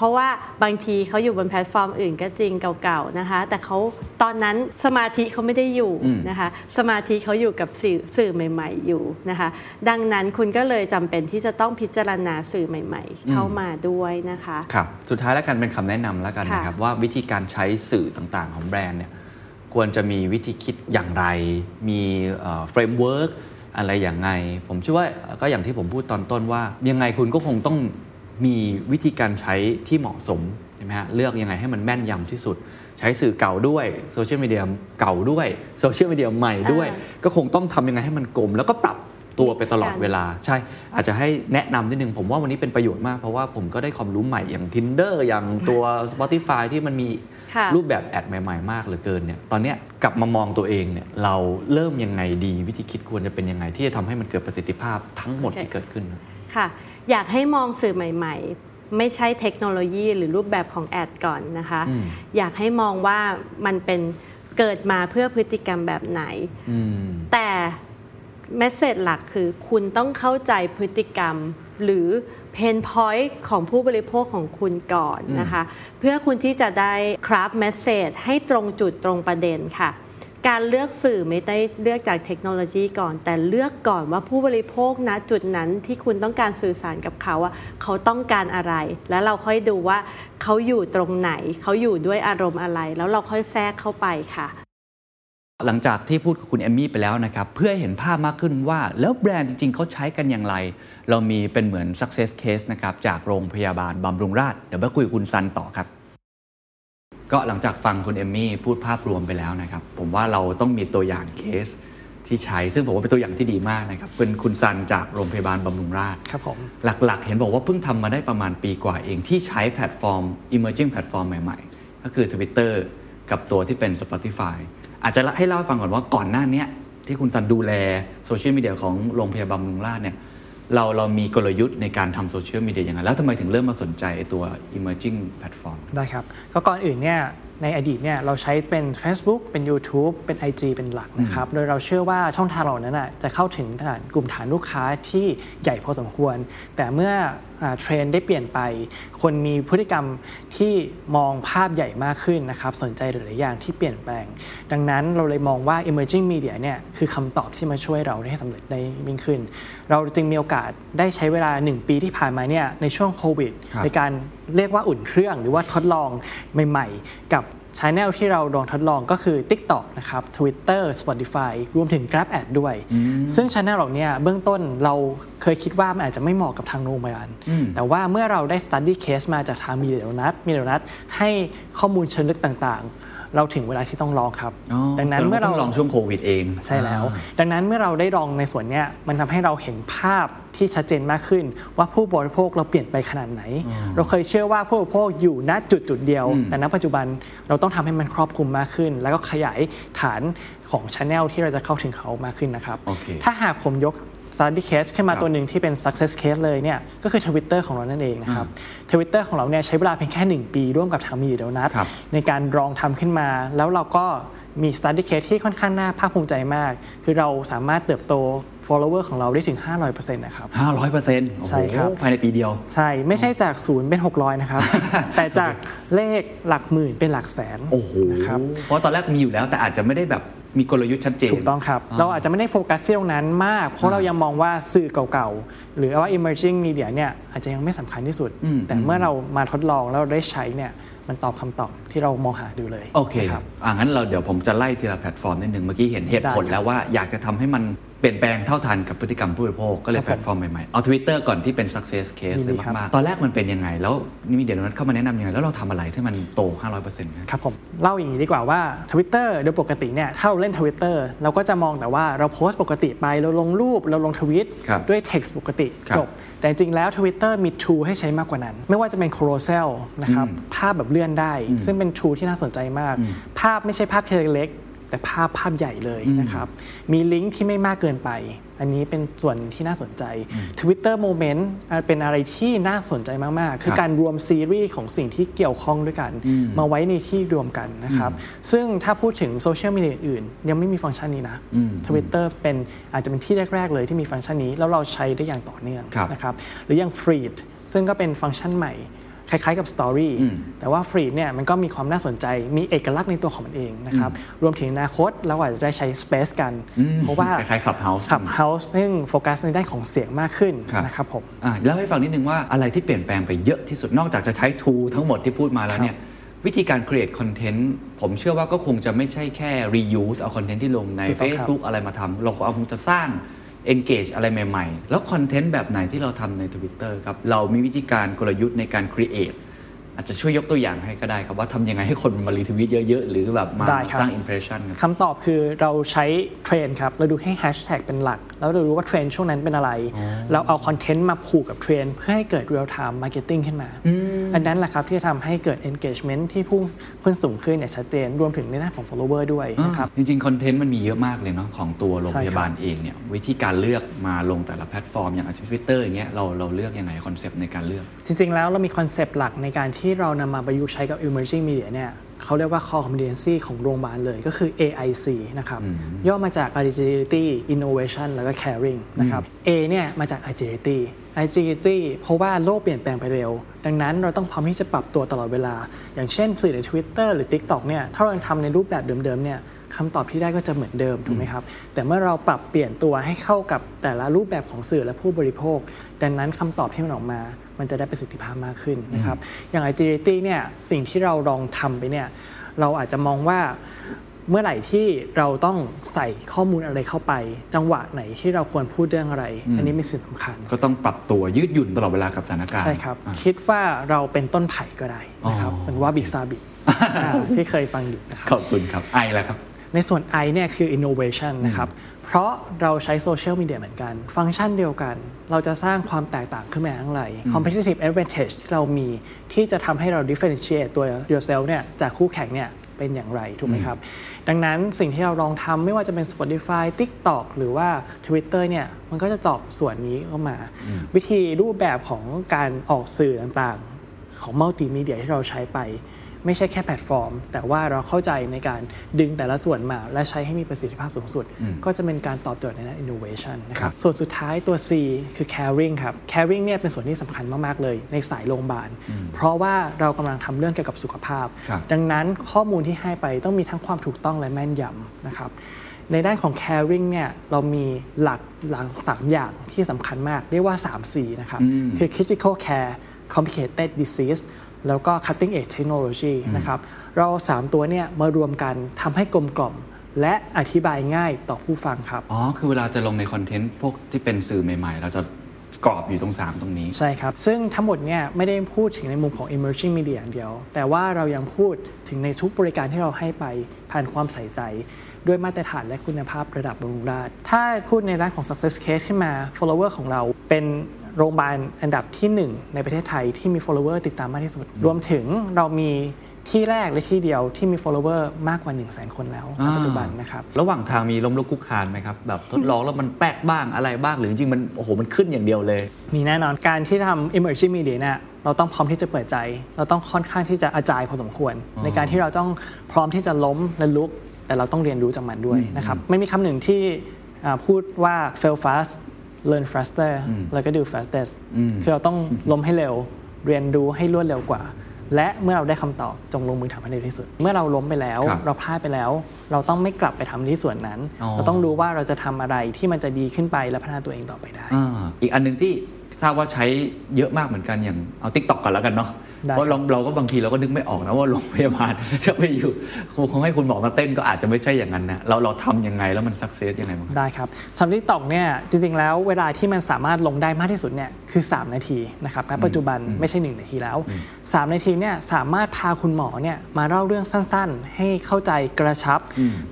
เพราะว่าบางทีเขาอยู่บนแพลตฟอร์มอื่นก็จริงเก่าๆนะคะ แต่เขาตอนนั้นสมาธิเขาไม่ได้อยู่นะคะ สมาธิเขาอยู่กับสื่อสื่อใหม่ ๆ อยู่นะคะ ดังนั้นคุณก็เลยจำเป็นที่จะต้องพิจารณาสื่อใหม่ ๆ เข้ามาด้วยนะคะครับสุดท้ายแล้วกันเป็นคำแนะนำแล้วกันค่ะนะครับว่าวิธีการใช้สื่อต่างๆ ของแบรนด์เนี่ยควรจะมีวิธีคิดอย่างไร มี framework อะไรอย่างไง ผมเชื่อว่าก็อย่างที่ผมพูดตอนต้นว่า ยังไงคุณก็คงต้อง มีวิธีการใช้ที่เหมาะสมใช่ไหมฮะเลือกยังไงให้มันแม่นยำที่สุด ใช้สื่อเก่าด้วยโซเชียลมีเดียเก่าด้วยโซเชียลมีเดียใหม่ด้วยอ่าก็คงต้องทำยังไงให้มันกลม แล้วก็ปรับตัวไปตลอด mix กันเวลา ใช่ อาจจะให้แนะนำนิดนึง ผมว่าวันนี้เป็นประโยชน์มาก เพราะว่าผมก็ได้ความรู้ใหม่อย่าง Tinder อย่างตัว Spotify ที่มันมีค่ะรูปแบบแอดใหม่ๆ มากเหลือเกินเนี่ยตอนเนี้ยกลับมามองตัวเองเนี่ยเราเริ่มยังไงดีวิธีคิดควรจะเป็นยังไง ที่จะทำให้มันเกิดประสิทธิภาพทั้งหมดโอเคที่เกิดขึ้นค่ะ อยากให้มองสื่อใหม่ ๆ ไม่ใช่เทคโนโลยีหรือรูปแบบของแอดก่อนนะคะอืมอยากให้มองว่ามันเป็นเกิดมาเพื่อพฤติกรรมแบบไหนอืมแต่เมสเซจหลักคือคุณต้องเข้าใจพฤติกรรมหรือ pain point ของผู้บริโภคของคุณก่อนนะคะ เพื่อคุณที่จะได้ครับ message ให้ตรงจุดตรงประเด็นค่ะ การเลือกสื่อไม่ได้เลือกจากเทคโนโลยีก่อน แต่เลือกก่อนว่าผู้บริโภคณจุดนั้นที่คุณต้องการสื่อสารกับเขาอะเขาต้องการอะไร แล้วเราค่อยดูว่าเขาอยู่ตรงไหน เขาอยู่ด้วยอารมณ์อะไร แล้วเราค่อยแทรกเข้าไปค่ะ หลังจากที่พูดกับคุณเอมมี่ไปแล้วนะครับ เพื่อเห็นภาพมากขึ้นว่า แล้วแบรนด์จริง ๆ เขาใช้กันอย่างไร เรามีเป็นเหมือน success case นะครับจากโรงพยาบาลบำรุงราษฎร์เดี๋ยวไปคุยกับคุณซันต่อครับ ก็หลังจากฟังคุณเอมมี่พูดภาพรวมไปแล้วนะครับ ผมว่าเราต้องมีตัวอย่างเคสที่ใช้ ซึ่งผมว่าเป็นตัวอย่างที่ดีมากนะครับเป็นคุณซันจากโรงพยาบาลบำรุงราษฎร์ครับผมหลักๆ เห็นบอกว่าเพิ่งทำมาได้ประมาณปีกว่าเองที่ใช้แพลตฟอร์ม emerging แพลตฟอร์มใหม่ๆ ก็คือ Twitter กับตัวที่เป็น Spotify อาจจะให้เล่าให้ฟังก่อนว่าก่อนหน้าเนี้ยที่คุณซันดูแลโซเชียลมีเดียของโรงพยาบาลบำรุงราษฎร์เนี่ย เราเรามีกลยุทธ์ในการทำโซเชียลมีเดียยังไงแล้วทำไมถึงเริ่มมาสนใจไอ้ตัว emerging แพลตฟอร์มได้ครับ ก็ก่อนอื่นเนี่ยในอดีตเนี่ยเราใช้เป็น Facebook เป็น YouTube เป็น IG เป็นหลักนะครับ โดยเราเชื่อว่าช่องทางเหล่านั้นน่ะจะเข้าถึงฐานกลุ่มฐานลูกค้าที่ใหญ่พอสมควร แต่เมื่ออ่า เทรนด์ได้เปลี่ยนไป คนมีพฤติกรรมที่มองภาพใหญ่มากขึ้นนะครับ สนใจหลายๆอย่างที่เปลี่ยนแปลง ดังนั้นเราเลยมองว่า emerging media เนี่ยคือคำตอบที่มาช่วยเราได้สำเร็จได้ยิ่งขึ้น เราจึงมีโอกาสได้ใช้เวลา 1 ปีที่ผ่านมาเนี่ยในช่วงโควิดครับในการเรียกว่าอุ่นเครื่องหรือว่าทดลองใหม่ ๆ กับ ช anel ที่เราลองทดลองก็คือ TikTok นะครับ Twitter Spotify รวมถึง Grab Ad ด้วย ซึ่งช anel เหล่าเนี้ยเบื้องต้นเราเคยคิดว่ามันอาจจะไม่เหมาะกับทางโรงพยาบาลอืมแต่ว่าเมื่อเราได้ study case มาจากทางมีเดียนัทมีเดียนัทให้ข้อมูลเชิงลึกต่างๆ เราถึงเวลาที่ต้องลองครับอ๋อดังนั้นแต่เมื่อเราพิ่ลองช่วงโควิดเอง ใช่แล้วอ่าดังนั้นเมื่อเราได้ลองในส่วนเนี้ยมันทำให้เราเห็นภาพที่ชัดเจนมากขึ้น ว่าผู้บริโภคเราเปลี่ยนไปขนาดไหน เราเคยเชื่อว่าผู้บริโภคอยู่ณจุดจุดๆเดียวอืมแต่ณปัจจุบันเราต้องทำให้มันครอบคลุมมากขึ้น แล้วก็ขยายฐานของช anel ที่เราจะเข้าถึงเขามากขึ้นนะครับโอเคถ้าหากผมยก study case ขึ้นมาครับตัวหนึ่งที่เป็น success case เลยเนี่ยก็คือ Twitter ของเรานั่นเองนะครับ Twitter ของเราเนี่ยใช้เวลาเพียงแค่ 1 ปีร่วมกับทางมีเดียนัทครับในการลองทำขึ้นมา แล้วเราก็มี study case ที่ค่อนข้างน่าภาคภูมิใจมาก คือเราสามารถเติบโต follower ของเราได้ถึง 500%นะครับห้าร้อยเปอร์เซ็นต์ใช่ครับภายในปีเดียว ใช่ ไม่ใช่จากศูนย์เป็น 600 นะครับ แต่จากเลขหลักหมื่นเป็นหลักแสนโอ้โหนะครับเพราะตอนแรกมีอยู่แล้วแต่อาจจะไม่ได้แบบ มีกลยุทธ์ชัดเจน ถูกต้องครับ เราอาจจะไม่ได้โฟกัสที่ตรงนั้นมาก เพราะเรายังมองว่าสื่อเก่าๆ หรือว่า emerging media เนี่ยอาจจะยังไม่สำคัญที่สุดอืมแต่เมื่อเรามาทดลองแล้วเราได้ใช้เนี่ยมันตอบคำตอบที่เรามองหาดูเลย โอเคครับอ่างั้นเราเดี๋ยวผมจะไล่ทีละแพลตฟอร์มนิดนึงเมื่อกี้เห็นเหตุผลได้ครับแล้วว่าอยากจะทำให้มัน เปลี่ยนแปลงเท่าทันกับพฤติกรรมผู้บริโภคก็เลยครับแพลตฟอร์มใหม่ๆ เอา Twitter ก่อนที่เป็น success case ยินดีเลยครับมากๆ ตอนแรกมันเป็นยังไง แล้วนี่ media นั้นเข้ามาแนะนำยังไง แล้วเราทำอะไรที่มันโต 500%นะครับผมเล่าอย่างนี้ดีกว่าว่า Twitter โดยปกติเนี่ยถ้าเราเล่น Twitter เราก็จะมองแต่ว่าเราโพสต์ปกติไปเราลงรูปเราลงทวิตครับด้วย text ปกติครับจบแต่จริงๆแล้ว Twitter มี tool ให้ใช้มากกว่านั้น ไม่ว่าจะเป็น carousel นะครับอืมภาพแบบเลื่อนได้ ซึ่งเป็น tool ที่น่าสนใจมาก ภาพไม่ใช่ภาพแค่เล็กๆ แต่ภาพภาพใหญ่เลยนะครับ มีลิงก์ที่ไม่มากเกินไป อันนี้เป็นส่วนที่น่าสนใจ Twitter Moment อะเป็นอะไรที่น่าสนใจมาก ๆ คือการรวมซีรีส์ของสิ่งที่เกี่ยวข้องด้วยกัน มาไว้ในที่รวมกันนะครับ ซึ่งถ้าพูดถึงโซเชียลมีเดียอื่น ยังไม่มีฟังก์ชันนี้นะ Twitter เป็นอาจจะเป็นที่แรก ๆ เลยที่มีฟังก์ชันนี้ แล้วเราใช้ได้อย่างต่อเนื่องครับนะครับ หรืออย่าง Feed ซึ่งก็เป็นฟังก์ชันใหม่ คล้ายๆกับ Story อืมแต่ว่า Feed เนี่ยมันก็มีความน่าสนใจ มีเอกลักษณ์ในตัวของมันเองนะครับรวมถึงอนาคตเราอาจจะได้ใช้ Space กัน เพราะว่าคล้ายๆ Clubhouse Clubhouse ซึ่งโฟกัสในด้านของเสียงมากขึ้นครับนะครับผมอ่าเล่าให้ฟังนิดนึงว่าอะไรที่เปลี่ยนแปลงไปเยอะที่สุดนอกจากจะใช้ tool ทั้งหมดที่พูดมาแล้วเนี่ยวิธีการ create content ผมเชื่อว่าก็คงจะไม่ใช่แค่ reuse เอา content ที่ลงในถูกต้องครับ Facebook อะไรมาทำเราก็เอาคงจะสร้าง engage อะไรใหม่ ๆ แล้วคอนเทนต์แบบไหนที่เราทำใน Twitter ครับ เรามีวิธีการกลยุทธ์ในการ create อาจจะช่วยยกตัวอย่างให้ก็ได้ครับ ว่าทำยังไงให้คนมา retweet เยอะ ๆ หรือแบบมาได้ครับสร้าง impression ครับคำตอบคือเราใช้เทรนด์ครับ เราดูให้แฮชแท็กเป็นหลัก แล้วเรารู้ว่าเทรนด์ช่วงนั้นเป็นอะไร เราเอาคอนเทนต์มาผูกกับเทรนด์เพื่อให้เกิด real time marketing ขึ้นมา อันนั้นแหละครับที่จะทำให้เกิด engagement ที่พุ่งขึ้นสูงขึ้นอย่างชัดเจนรวมถึงในด้านของ follower ด้วยนะครับจริงๆคอนเทนต์มันมีเยอะมากเลยเนาะของตัวโรงพยาบาลใช่ครับเองเนี่ยวิธีการเลือกมาลงแต่ละแพลตฟอร์มอย่างทวิตเตอร์อย่างเงี้ยเราเราเลือกยังไงคอนเซปต์ในการเลือก จริง ๆ แล้วเรามีคอนเซปต์หลักในการที่เรานำมาประยุกต์ใช้กับ emerging media เนี่ย เขาเรียกว่า core competency ของโรงพยาบาลเลยก็คือ AIC นะครับย่อมาจาก agility innovation แล้วก็ caring นะครับ A เนี่ยมาจาก agility agility เพราะว่าโลกเปลี่ยนแปลงไปเร็ว ดังนั้นเราต้องพร้อมที่จะปรับตัวตลอดเวลา อย่างเช่นสื่อใน Twitter หรือ TikTok เนี่ยถ้าเราทำในรูปแบบเดิมๆเนี่ยคำตอบที่ได้ก็จะเหมือนเดิมถูกไหมครับ แต่เมื่อเราปรับเปลี่ยนตัวให้เข้ากับแต่ละรูปแบบของสื่อและผู้บริโภค ดังนั้นคำตอบที่มันออกมา มันจะได้ประสิทธิภาพมากขึ้นนะครับ อย่าง agility เนี่ยสิ่งที่เราลองทำไปเนี่ยเราอาจจะมองว่าเมื่อไหร่ที่เราต้องใส่ข้อมูลอะไรเข้าไป จังหวะไหนที่เราควรพูดเรื่องอะไร อันนี้เป็นสิ่งสำคัญ ก็ต้องปรับตัวยืดหยุ่นตลอดเวลากับสถานการณ์ ใช่ครับอะคิดว่าเราเป็นต้นไผ่ก็ได้นะครับอ๋อเป็นว่าบิซาบิที่เคยฟังอยู่นะครับขอบคุณครับไอแล้วครับ ในส่วน I เนี่ยคือ innovation นะครับ เพราะเราใช้โซเชียลมีเดียเหมือนกัน ฟังก์ชันเดียวกัน เราจะสร้างความแตกต่างขึ้นมาอย่างไร competitive advantage ที่เรามีที่จะทำให้เรา differentiate ตัว yourself เนี่ยจากคู่แข่งเนี่ยเป็นอย่างไรถูกไหมครับ ดังนั้นสิ่งที่เราลองทำไม่ว่าจะเป็น Spotify TikTok หรือว่า Twitter เนี่ยมันก็จะตอบส่วนนี้เข้ามา วิธีรูปแบบของการออกสื่อต่างๆ ของมัลติมีเดียที่เราใช้ไป ไม่ใช่แค่แพลตฟอร์ม แต่ว่าเราเข้าใจในการดึงแต่ละส่วนมา และใช้ให้มีประสิทธิภาพสูงสุด ก็จะเป็นการตอบโจทย์ในด้าน innovation นะคครัรับบส่วนสุดท้ายตัว C คือ caring ครับ caring เนี่ยเป็นส่วนที่สำคัญมาก ๆ เลยในสายโรงพยาบาล เพราะว่าเรากำลังทำเรื่องเกี่ยวกับสุขภาพครับดังนั้นข้อมูลที่ให้ไปต้องมีทั้งความถูกต้องและแม่นยำนะครับในด้านของ caring เนี่ยเรามีหลักหลักสามอย่างที่สำคัญมาก เรียกว่า 3C นะครับ คือ critical care complicated disease แล้วก็ cutting edge technology นะครับเราเอาสามตัวเนี่ยมารวมกันทำให้กลมกล่อม และอธิบายง่ายต่อผู้ฟังครับ อ๋อ คือเวลาจะลงในคอนเทนต์พวกที่เป็นสื่อใหม่ๆ เราจะกรอบอยู่ตรง 3 ตรงนี้ ใช่ครับ ซึ่งทั้งหมดเนี่ยไม่ได้พูดถึงในมุมของ emerging media อย่างเดียว แต่ว่าเรายังพูดถึงในทุกบริการที่เราให้ไปผ่านความใส่ใจด้วยมาตรฐานและคุณภาพระดับบำรุงราษฎร์ถ้าพูดในด้านของ success case ขึ้นมา follower ของเราเป็น โรงพยาบาลอันดับที่ 1 ในประเทศไทยที่มี follower ติดตามมากที่สุด รวมถึงเรามีที่แรกและที่เดียวที่มี follower มากกว่า 1 0 0 0 0แคนแล้วในปัจจุบันนะครับ ระหว่างทางมีล้มลุกคลุกคลานไหมครับ แบบทดลองแล้วมันแป๊กบ้างอะไรบ้าง หรือจริงๆมันโอ้โหมันขึ้นอย่างเดียวเลย มีแน่นอนการที่ทำ emerging media เนี่ยเราต้องพร้อมที่จะเปิดใจ เราต้องค่อนข้างที่จะอาจายพอสมควร ในการที่เราต้องพร้อมที่จะล้มและลุก แต่เราต้องเรียนรู้จากมันด้วยนะครับไม่มีคำหนึ่งที่อ่าพูดว่า fail fast learn faster แล้วก็ do fastest คือเราต้องล้มให้เร็ว เรียนรู้ให้รวดเร็วกว่า และเมื่อเราได้คำตอบจงลงมือทำให้เร็วที่สุด เมื่อเราล้มไปแล้วครับเราพลาดไปแล้ว เราต้องไม่กลับไปทำที่ส่วนนั้นอ๋อเราต้องรู้ว่าเราจะทำอะไรที่มันจะดีขึ้นไปและพัฒนาตัวเองต่อไปได้อ่าอีกอันหนึ่งที่ทราบว่าใช้เยอะมากเหมือนกันอย่างเอา TikTok ก่อนแล้วกันเนาะได้ เพราะเราเราก็บางทีเราก็นึกไม่ออกนะว่าโรงพยาบาลจะไปอยู่คงให้คุณหมอมาเต้นก็อาจจะไม่ใช่อย่างนั้นนะเราเราทำยังไงแล้วมัน success ยังไงบ้างได้ครับสำหรับ TikTok เนี่ยจริงๆแล้วเวลาที่มันสามารถลงได้มากที่สุดเนี่ยคือ 3 นาทีนะครับณปัจจุบันไม่ใช่ 1 นาทีแล้ว 3 นาทีเนี่ยสามารถพาคุณหมอเนี่ยมาเล่าเรื่องสั้นๆ ให้เข้าใจกระชับ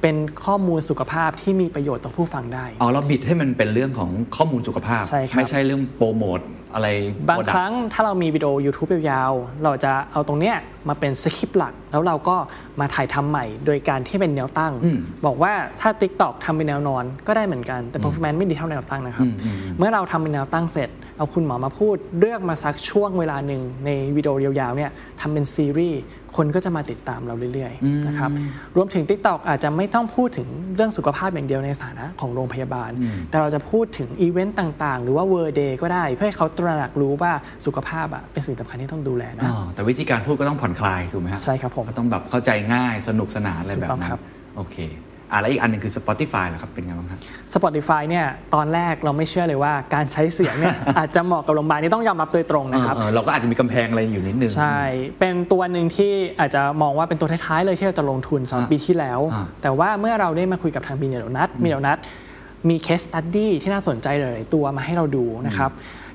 เป็นข้อมูลสุขภาพที่มีประโยชน์ต่อผู้ฟังได้อ๋อเราบิดให้มันเป็นเรื่องของข้อมูลสุขภาพใช่ครับไม่ใช่เรื่องโปรโมทอะไรบาง product ครั้งถ้าเรามีวิดีโอ YouTube ยาวๆ เราจะเอาตรงเนี้ยมาเป็นสคริปต์หลัก แล้วเราก็มาถ่ายทำใหม่ โดยการที่เป็นแนวตั้งอืมบอกว่าถ้า TikTok ทำเป็นแนวนอนก็ได้เหมือนกัน แต่ performance ไม่ดีเท่าแนวตั้งนะครับอืมอืมอืมเมื่อเราทำเป็นแนวตั้งเสร็จ เอาคุณหมอมาพูด เลือกมาสักช่วงเวลาหนึ่งในวิดีโอยาวๆเนี่ยทำเป็นซีรีส์ คนก็จะมาติดตามเราเรื่อยๆนะครับรวมถึง TikTok อาจจะไม่ต้องพูดถึงเรื่องสุขภาพอย่างเดียวในฐานะของโรงพยาบาล แต่เราจะพูดถึงอีเวนต์ต่างๆ หรือว่า World Day ก็ได้ เพื่อให้เขาตระหนักรู้ว่าสุขภาพอะเป็นสิ่งสำคัญที่ต้องดูแลนะอ๋อแต่วิธีการพูดก็ต้องผ่อนคลายถูกไหมฮะใช่ครับผมก็ต้องแบบเข้าใจง่ายสนุกสนานอะไรแบบถูกต้องนั้ครันบโอเค อะแล้วอีกอันหนึงคือ Spotify เหรอครับเป็นไงบ้างครับ Spotify เนี่ยตอนแรกเราไม่เชื่อเลยว่าการใช้เสียงเนี่ย อาจจะเหมาะกับโรงพยาบาลนี่ต้องยอมรับโดยตรงนะครับเออเออเราก็อาจจะมีกำแพงอะไรอยู่นิดนึง ใช่ เป็นตัวหนึ่งที่อาจจะมองว่าเป็นตัวท้ายๆเลยที่เราจะลงทุนสำหรับอะปีที่แล้ว อะแต่ว่าเมื่อเราได้มาคุยกับทาง Media Donuts Media Donuts มี case study ที่น่าสนใจหลายๆตัวมาให้เราดูนะครับ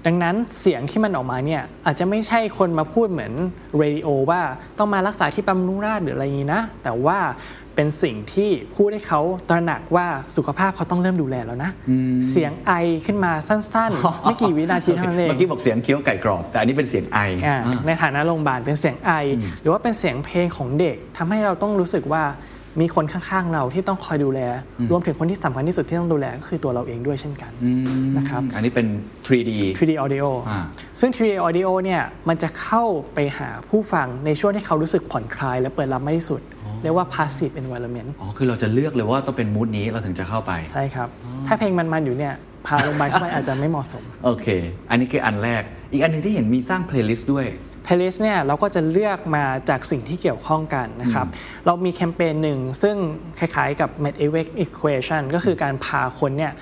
ดังนั้นเสียงที่มันออกมาเนี่ยอาจจะไม่ใช่คนมาพูดเหมือนเรดิโอว่าต้องมารักษาที่บำรุงราษฎร์หรืออะไรอย่างนี้นะ แต่ว่า เป็นสิ่งที่พูดให้เขาตระหนักว่าสุขภาพเขาต้องเริ่มดูแลแล้วนะ เสียงไอขึ้นมาสั้นๆ ไม่กี่วินาทีเท่านั้นเอง เมื่อกี้บอกเสียงเคี้ยวไก่กรอบ แต่อันนี้เป็นเสียงไออ่าอ่าในฐานะโรงพยาบาลเป็นเสียงไอ หรือว่าเป็นเสียงเพลงของเด็กทำให้เราต้องรู้สึกว่ามีคนข้างๆเราที่ต้องคอยดูแล รวมถึงคนที่สำคัญที่สุดที่ต้องดูแลก็คือตัวเราเองด้วยเช่นกันนะครับ อันนี้เป็น 3D 3D audio อ่าซึ่ง 3D audio เนี่ยมันจะเข้าไปหาผู้ฟังในช่วงที่เขารู้สึกผ่อนคลาย และเปิดรับมากที่สุด เรียกว่า passive environment อ๋อ คือเราจะเลือกเลยว่าต้องเป็น mood นี้เราถึงจะเข้าไป ใช่ครับ ถ้าเพลงมันๆอยู่เนี่ยพาโรงพยาบาลเข้าไปอาจจะไม่เหมาะสม โอเค อันนี้คืออันแรก อีกอันหนึ่งที่เห็นมีสร้าง playlist ด้วย playlist เนี่ยเราก็จะเลือกมาจากสิ่งที่เกี่ยวข้องกันนะครับ เรามีแคมเปญหนึ่งซึ่งคล้ายๆกับ medical evacuation ก็คือการพาคนเนี่ย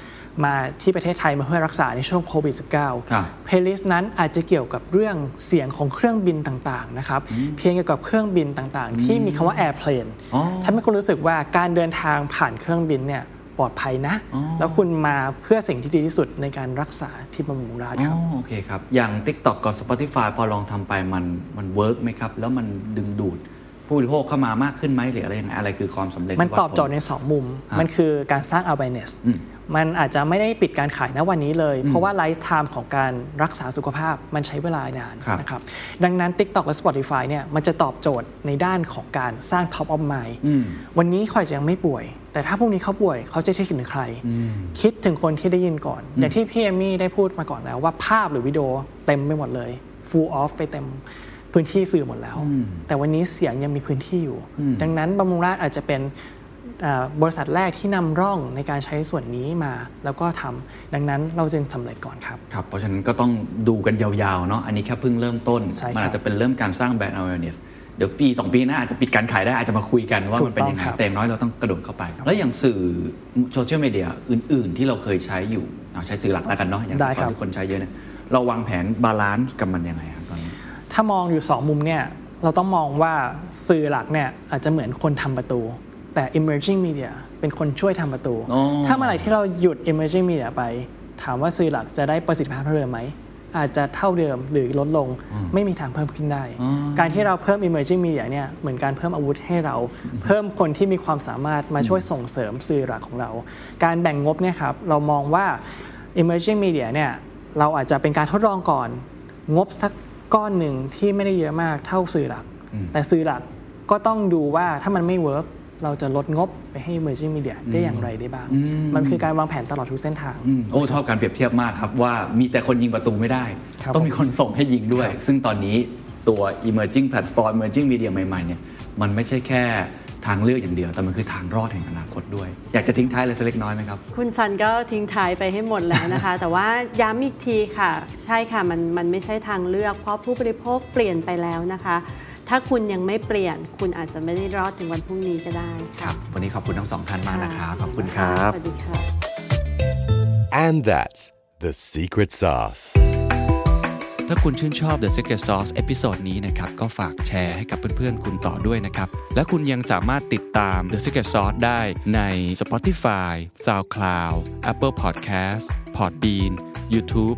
มาที่ประเทศไทยมาเพื่อรักษาในช่วงโควิดครับ -19 playlist นั้นอาจจะเกี่ยวกับเรื่องเสียงของเครื่องบินต่างๆนะครับเสียงเกี่ยวกับเครื่องบินต่างๆ ที่มีคำว่า airplane อ๋อทำให้คุณรู้สึกว่าการเดินทางผ่านเครื่องบินเนี่ยปลอดภัยนะอ๋อแล้วคุณมาเพื่อสิ่งที่ดีที่สุดในการรักษาที่บำรุงราษฎร์อ๋คอรับโอเคครับ อย่าง TikTok กับ Spotify พอลองทำไปมันมัน work ไหมครับ แล้วมันดึงดูดผู้บริโภคเข้ามามากขึ้นไหมหรืออะไรยังไงอะไรคือความสำเร็จ มันที่ว่าตอบโจทย์ใน 2 มุมครับมันคือการสร้าง awareness อื มมันอาจจะไม่ได้ปิดการขายณวันนี้เลย เพราะว่า lifetime ของการรักษาสุขภาพมันใช้เวลานานครับนะครับดังนั้น TikTok และ Spotify เนี่ยมันจะตอบโจทย์ในด้านของการสร้าง top of mind อืมวันนี้เขาอาจจะยังไม่ป่วย แต่ถ้าพรุ่งนี้เขาป่วยเขาจะคิดถึงใคร คิดถึงคนที่ได้ยินก่อน อย่างที่พี่เอมี่ได้พูดมาก่อนแล้วว่าภาพหรือวิดีโอเต็มไปหมดเลย full off ไปเต็มพื้นที่สื่อหมดแล้ว แต่วันนี้เสียงยังมีพื้นที่อยู่ ดังนั้นบำรุงราษฎร์อาจจะเป็นอ่า บริษัทแรกที่นำร่องในการใช้ส่วนนี้มา แล้วก็ทำดังนั้นเราจึงสำเร็จก่อนครับครับ เพราะฉะนั้นก็ต้องดูกันยาวๆเนาะอันนี้แค่เพิ่งเริ่มต้นใช่ครับมัอาจจะเป็นเริ่มการสร้างแบรนด์ awareness เดี๋ยวปี 2 ปีหน้าอาจจะปิดการขายได้อาจจะมาคุยกันว่าถูมันกเป็นต้องยังไงครับแต่อย่างน้อยเราต้องกระโดดเข้าไป แล้วอย่างสื่อโซเชียลมีเดียอื่น ๆ ที่เราเคยใช้อยู่เอาใช้สื่อหลักแล้วกันเนาะอย่างได้ที่ครับที่คนใช้เยอะเนี่ยเราวางแผน balance กับมันยังไงครับตอนนี้ถ้ามองอยู่ 2 มุมเนี่ยเราต้องมองว่าสื่อหลักเนี่ยอาจจะเหมือนคนทำประตู แต่ emerging media เป็นคนช่วยทำประตูอ๋อถ้าเมื่อไหร่ที่เราหยุด emerging media ไป ถามว่าสื่อหลักจะได้ประสิทธิภาพเท่าเดิมไหม อาจจะเท่าเดิมหรือลดลงไม่มีทางเพิ่มขึ้นได้อ๋อการที่เราเพิ่ม emerging media เนี่ยเหมือนการเพิ่มอาวุธให้เรา เพิ่มคนที่มีความสามารถมาช่วยส่งเสริมสื่อหลักของเรา การแบ่งงบเนี่ยครับเรามองว่า emerging media เนี่ยเราอาจจะเป็นการทดลองก่อน งบสักก้อนหนึ่งที่ไม่ได้เยอะมากเท่าสื่อหลัก แต่สื่อหลักก็ต้องดูว่าถ้ามันไม่เวิร์ก เราจะลดงบไปให้ emerging media ได้อย่างไรได้บ้าง มันคือการวางแผนตลอดทุกเส้นทางอืมโอ้ชอบการเปรียบเทียบมากครับ ว่ามีแต่คนยิงประตูไม่ได้ครับต้องมีคนส่งให้ยิงด้วยครับซึ่งตอนนี้ตัว emerging platform emerging media ใหม่ๆเนี่ยมันไม่ใช่แค่ทางเลือกอย่างเดียว แต่มันคือทางรอดแห่งอนาคตด้วย อยากจะทิ้งท้ายอะไรสักเล็กน้อยไหมครับ คุณซันก็ทิ้งท้ายไปให้หมดแล้วนะคะ แต่ว่าย้ำอีกทีค่ะ ใช่ค่ะ มันมันไม่ใช่ทางเลือก เพราะผู้บริโภคเปลี่ยนไปแล้วนะคะ ถ้าคุณยังไม่เปลี่ยน คุณอาจจะไม่ได้รอดถึงวันพรุ่งนี้ก็ได้ครับ วันนี้ขอบคุณทั้งสองท่านมากนะครับขอบคุณค่ะครับ สวัสดีค่ะ And that's the secret sauce. ถ้าคุณชื่นชอบ The Secret Sauce episode นี้นะครับ ก็ฝากแชร์ให้กับเพื่อนๆ คุณต่อด้วยนะครับ และคุณยังสามารถติดตาม The Secret Sauce ได้ใน Spotify, SoundCloud, Apple Podcast, Podbean, YouTube